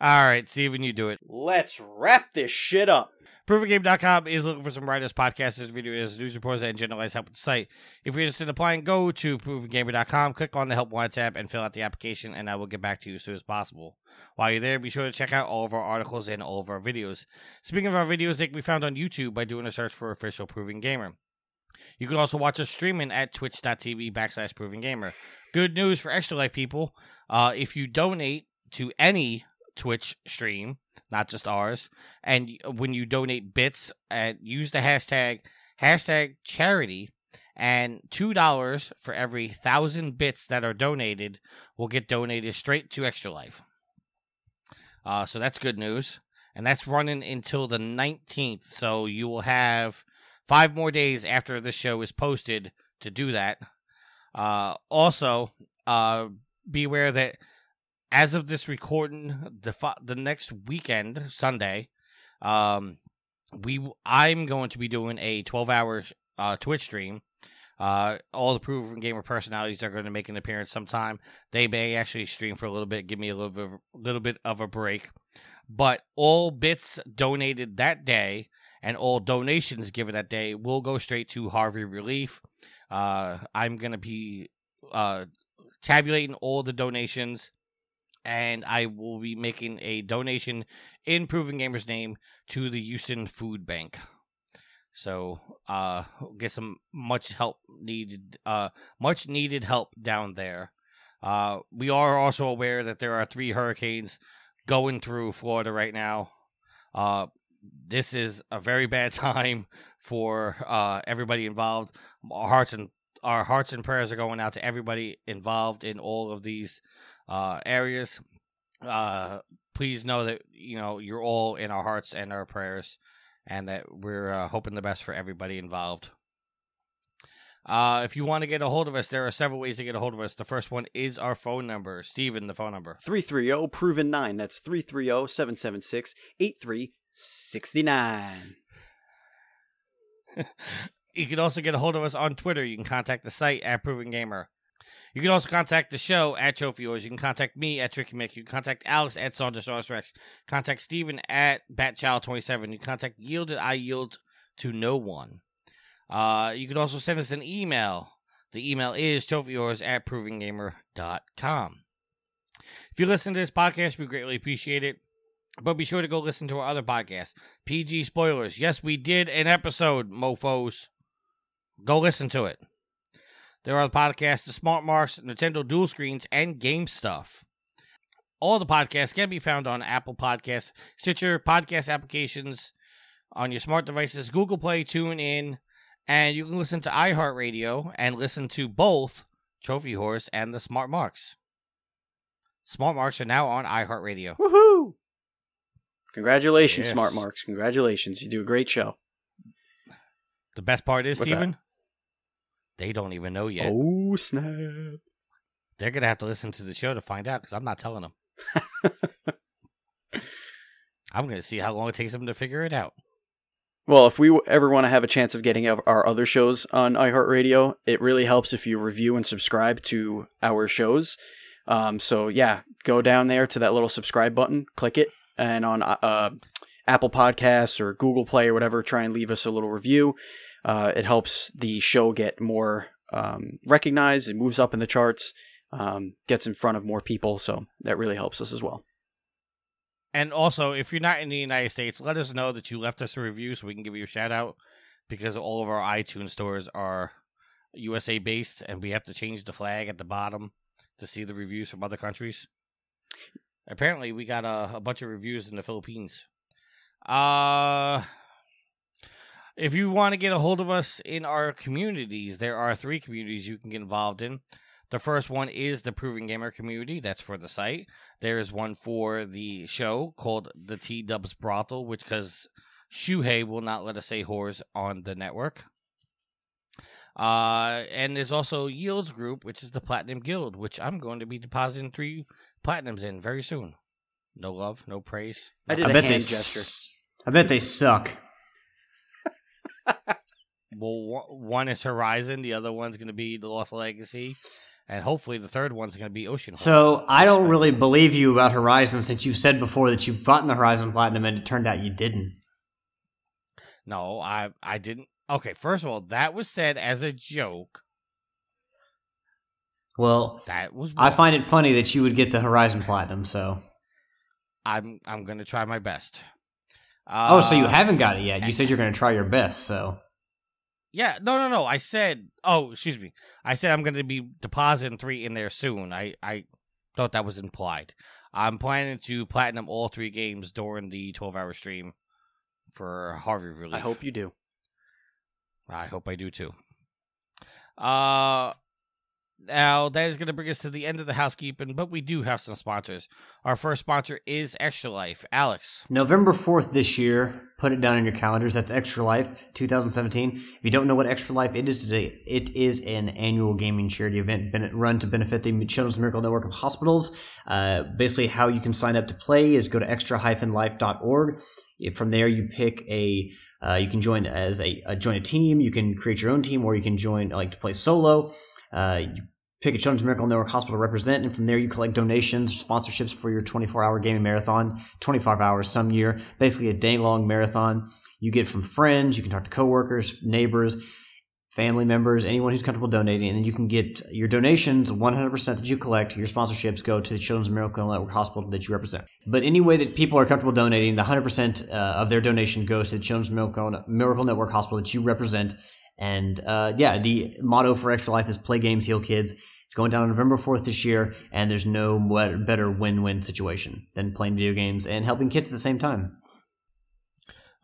All right, Steven, you do it.
Let's wrap this shit up.
ProvingGame.com is looking for some writers, podcasters, videos, news reporters, and generalized help with the site. If you're interested in applying, go to ProvingGamer.com, click on the Help Wanted tab, and fill out the application, and I will get back to you as soon as possible. While you're there, be sure to check out all of our articles and all of our videos. Speaking of our videos, they can be found on YouTube by doing a search for Official Proving Gamer. You can also watch us streaming at twitch.tv backslash Proving Gamer. Good news for Extra Life people. Uh, if you donate to any Twitch stream, not just ours, and when you donate bits, uh, use the hashtag hashtag charity, and two dollars for every thousand bits that are donated will get donated straight to Extra Life. Uh, so that's good news, and that's running until the nineteenth. So you will have five more days after this show is posted to do that. Uh, also, uh, be aware that as of this recording, the the next weekend, Sunday, um, we I'm going to be doing a 12 hour uh, Twitch stream. Uh, all the proven gamer personalities are going to make an appearance sometime. They may actually stream for a little bit, give me a little bit, little bit of a break. But all bits donated that day and all donations given that day will go straight to Harvey Relief. Uh, I'm going to be uh, tabulating all the donations, and I will be making a donation in Proven Gamer's name to the Houston Food Bank. So, uh, get some much help needed, uh, much needed help down there. Uh, we are also aware that there are three hurricanes going through Florida right now. Uh, this is a very bad time for uh, everybody involved. Our hearts and our hearts and prayers are going out to everybody involved in all of these uh, areas. Uh, please know that you know you're all in our hearts and our prayers, and that we're uh, hoping the best for everybody involved. Uh, if you want to get a hold of us, there are several ways to get a hold of us. The first one is our phone number. Steven, the phone number.
330 proven 9. That's 330 776 8369.
You can also get a hold of us on Twitter. You can contact the site at Proven Gamer. You can also contact the show at Trophy Wars. You can contact me at Tricky Mick. You can contact Alex at Saundersaurus Rex. Contact Steven at Batchild27. You can contact Yield at I Yield to No One. Uh, you can also send us an email. The email is trophyyours at provengamer.com. If you listen to this podcast, we greatly appreciate it. But be sure to go listen to our other podcast, PG Spoilers. Yes, we did an episode, mofos. Go listen to it. There are the podcasts, the Smart Marks, Nintendo Dual Screens, and Game Stuff. All the podcasts can be found on Apple Podcasts, Stitcher, podcast applications, on your smart devices, Google Play, TuneIn, and you can listen to iHeartRadio and listen to both Trophy Horse and the Smart Marks. Smart Marks are now on iHeartRadio.
Woohoo! Congratulations,
Yes.
Smart Marks. Congratulations. You do a great show.
The best part is,
What's that?
They don't even know yet.
Oh, snap.
They're going to have to listen to the show to find out because I'm not telling them. I'm going to see how long it takes them to figure it out.
Well, if we ever want to have a chance of getting our our other shows on iHeartRadio, it really helps if you review and subscribe to our shows. Um, so yeah, go down there to that little subscribe button, click it, and on uh, Apple Podcasts or Google Play or whatever, try and leave us a little review. Uh, it helps the show get more um, recognized. It moves up in the charts, um, gets in front of more people, so that really helps us as well.
And also, if you're not in the United States, let us know that you left us a review so we can give you a shout out because all of our iTunes stores are USA based and we have to change the flag at the bottom to see the reviews from other countries. Apparently, we got a, a bunch of reviews in the Philippines. Uh, if you want to get a hold of us in our communities, there are three communities you can get involved in. The first one is the Proven Gamer community. That's for the site. There is one for the show called the T Dubs Brothel, which because Shuhei will not let us say whores on the network. Uh, and there's also Yields Group, which is the Platinum Guild, which I'm going to be depositing three platinums in very soon. No love, no praise.
I did
I
a
bet
hand
they.
gesture.
s- I bet they suck.
Well, one- one is Horizon, the other one's going to be the Lost Legacy, and hopefully the third one's going to be Ocean.
So I don't really believe you about Horizon since you've said before that you've gotten the Horizon Platinum and it turned out you didn't.
No, I I didn't. Okay, first of all, that was said as a joke.
Well,
That was.
I find it funny that you would get the Horizon Platinum. So,
I'm I'm going to try my best. Uh,
oh, so you haven't got it yet? You said you're going to try your best. So,
Yeah, no, no, no. I said. Oh, excuse me. I said I'm going to be depositing three in there soon. I I thought that was implied. I'm planning to platinum all three games during the 12 hour stream for Harvey relief.
I hope you do.
I hope I do too. Uh now that is going to bring us to the end of the housekeeping, but we do have some sponsors. Our first sponsor is Extra Life. Alex.
November 4th this year, put it down in your calendars. That's Extra Life 2017. If you don't know what Extra Life it is today, it is an annual gaming charity event run to benefit the Children's Miracle Network of Hospitals. Uh, basically, how you can sign up to play is go to extra-life.org. From there, you pick a uh, you can join as a, a join a team. You can create your own team, or you can join like to play solo. Uh, you pick a Children's Miracle Network hospital to represent, and from there you collect donations, sponsorships for your 24-hour gaming marathon, 25 hours some year, basically a day-long marathon. You get from friends, you can talk to coworkers, neighbors, family members, anyone who's comfortable donating, and then you can get your donations 100% that you collect. Your sponsorships go to the Children's Miracle Network hospital that you represent. But any way that people are comfortable donating, the 100% uh, of their donation goes to the Children's Miracle, Miracle Network hospital that you represent. And uh, yeah, the motto for Extra Life is play games, heal kids. It's going down on November 4th this year, and there's no better win win situation than playing video games and helping kids at the same time.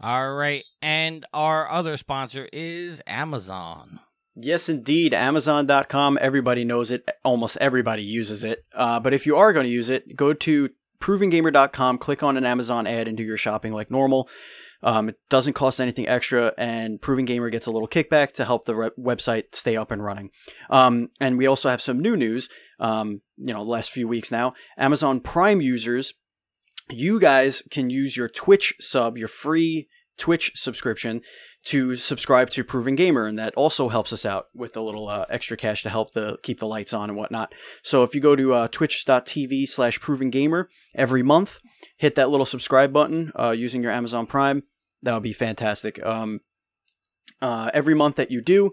All right, and our other sponsor is Amazon.
Yes, indeed. Amazon.com. Everybody knows it. Almost everybody uses it. Uh, but if you are going to use it, go to provinggamer.com, click on an Amazon ad, and do your shopping like normal. Um, it doesn't cost anything extra, and Proving Gamer gets a little kickback to help the re- website stay up and running. Um, and we also have some new news. Um, you know, the last few weeks now, Amazon Prime users, you guys can use your Twitch sub, your free Twitch subscription, to subscribe to Proving Gamer, and that also helps us out with a little uh, extra cash to help the keep the lights on and whatnot. So if you go to uh, twitch.tv slash Proving Gamer every month, hit that little subscribe button uh, using your Amazon Prime. That would be fantastic. Um, uh, every month that you do,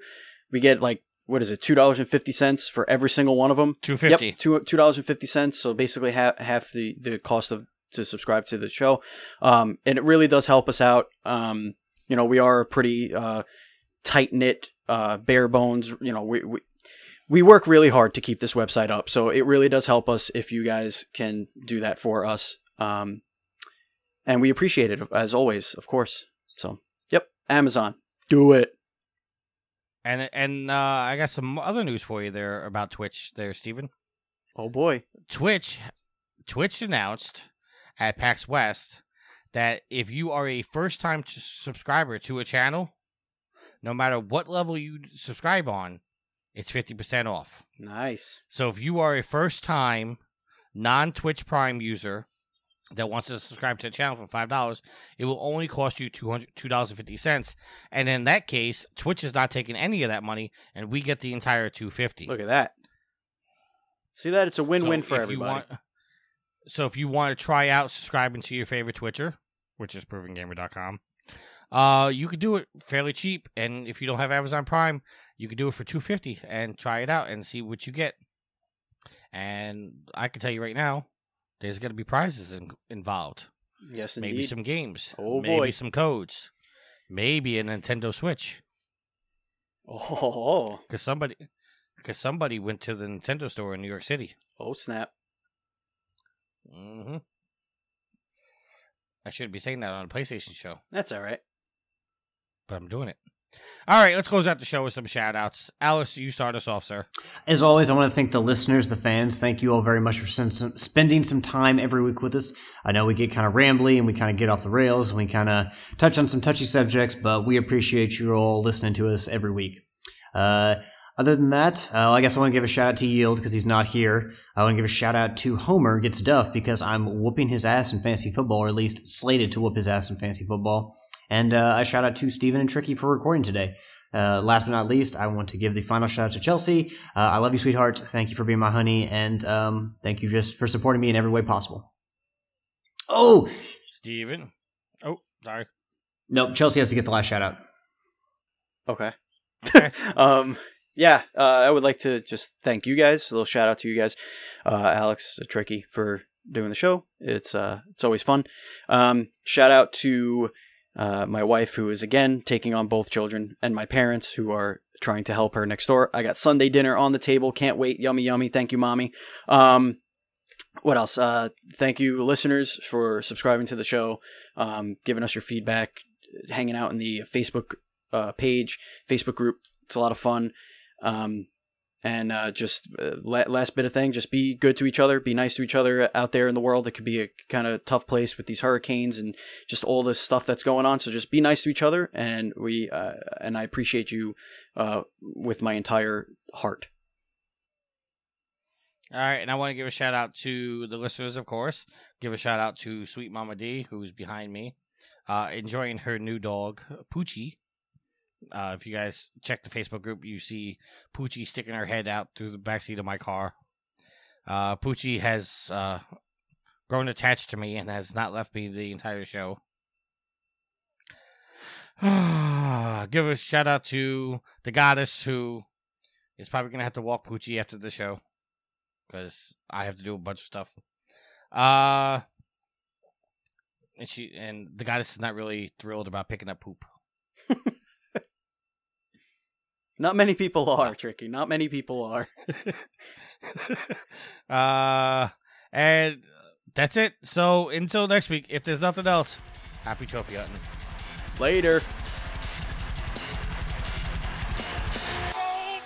we get like what is it, two dollars and fifty cents for every single one of them.
Two fifty.
Yep, two two dollars and fifty cents. So basically half half the the cost of to subscribe to the show, um, and it really does help us out. Um, you know, we are a pretty uh, tight knit, uh, bare bones. You know, we, we we work really hard to keep this website up, so it really does help us if you guys can do that for us. Um, and we appreciate it as always, of course. So, yep, Amazon, do it.
And and uh, I got some other news for you there about Twitch there, Stephen.
Oh boy.
Twitch Twitch announced at PAX West that if you are a first time subscriber to a channel, no matter what level you subscribe on, it's 50% off.
Nice.
So if you are a first time non Twitch Prime user that wants to subscribe to the channel for five dollars, it will only cost you two hundred two dollars and fifty cents. And in that case, Twitch is not taking any of that money, and we get the entire two fifty.
Look at that. See that it's a win-win
So
for everybody.
You want, so if you want to try out subscribing to your favorite Twitcher, which is provinggamer.com, uh, you could do it fairly cheap. And if you don't have Amazon Prime, you could do it for two fifty and try it out and see what you get. And I can tell you right now, there's going to be prizes in, involved.
yes, indeed.
Maybe some games.
Oh,
maybe
boy.
some codes. Maybe a Nintendo Switch.
Oh,
Because somebody, because somebody went to the Nintendo store in New York City.
oh snap!
hmm I shouldn't be saying that on a PlayStation show,
That's all right.
but I'm doing it. All right, let's close out the show with some shout outs. Alex, you start us off, sir.
As always, I want to thank the listeners, the fans. Thank you all very much for spending some time every week with us. I know we get kind of rambly and we kind of get off the rails and we kind of touch on some touchy subjects, but we appreciate you all listening to us every week. Uh, other than that, uh, I guess I want to give a shout out to Yield because he's not here. I want to give a shout out to Homer Gets Duff because I'm whooping his ass in fantasy football, or at least slated to whoop his ass in fantasy football. And uh, a shout out to Steven and Tricky for recording today. Uh, last but not least, I want to give the final shout out to Chelsea. Uh, I love you, sweetheart. Thank you for being my honey, and um, thank you just for supporting me in every way possible. Oh
Steven. Oh, sorry.
no, Chelsea has to get the last shout out.
Okay.
Okay.
um, yeah, uh, I would like to just thank you guys. A little shout out to you guys, uh, Alex, uh, Tricky, for doing the show. It's uh, it's always fun. Um, shout out to uh, my wife, who is again taking on both children, and my parents, who are trying to help her next door. I got Sunday dinner on the table. Can't wait. Yummy, yummy. Thank you, mommy. Um, what else? Uh, thank you, listeners, for subscribing to the show, um, giving us your feedback, hanging out in the Facebook uh, page, Facebook group. It's a lot of fun. Um, and uh, just uh, last bit of thing, just be good to each other, be nice to each other out there in the world. It could be a kind of tough place with these hurricanes and just all this stuff that's going on. So just be nice to each other, and we uh, and I appreciate you uh, with my entire heart.
All right, and I want to give a shout out to the listeners, of course. Give a shout out to Sweet Mama D, who's behind me, uh, enjoying her new dog, Poochie. Uh, if you guys check the Facebook group, you see Poochie sticking her head out through the backseat of my car. Uh, Poochie has uh, grown attached to me and has not left me the entire show. give a shout out to the goddess who is probably going to have to walk Poochie after the show because I have to do a bunch of stuff. Uh, and she and the goddess is not really thrilled about picking up poop.
Not many people are tricky. Not many people are.
uh, and that's it. So until next week, if there's nothing else, happy trophy hunting.
Later.
Save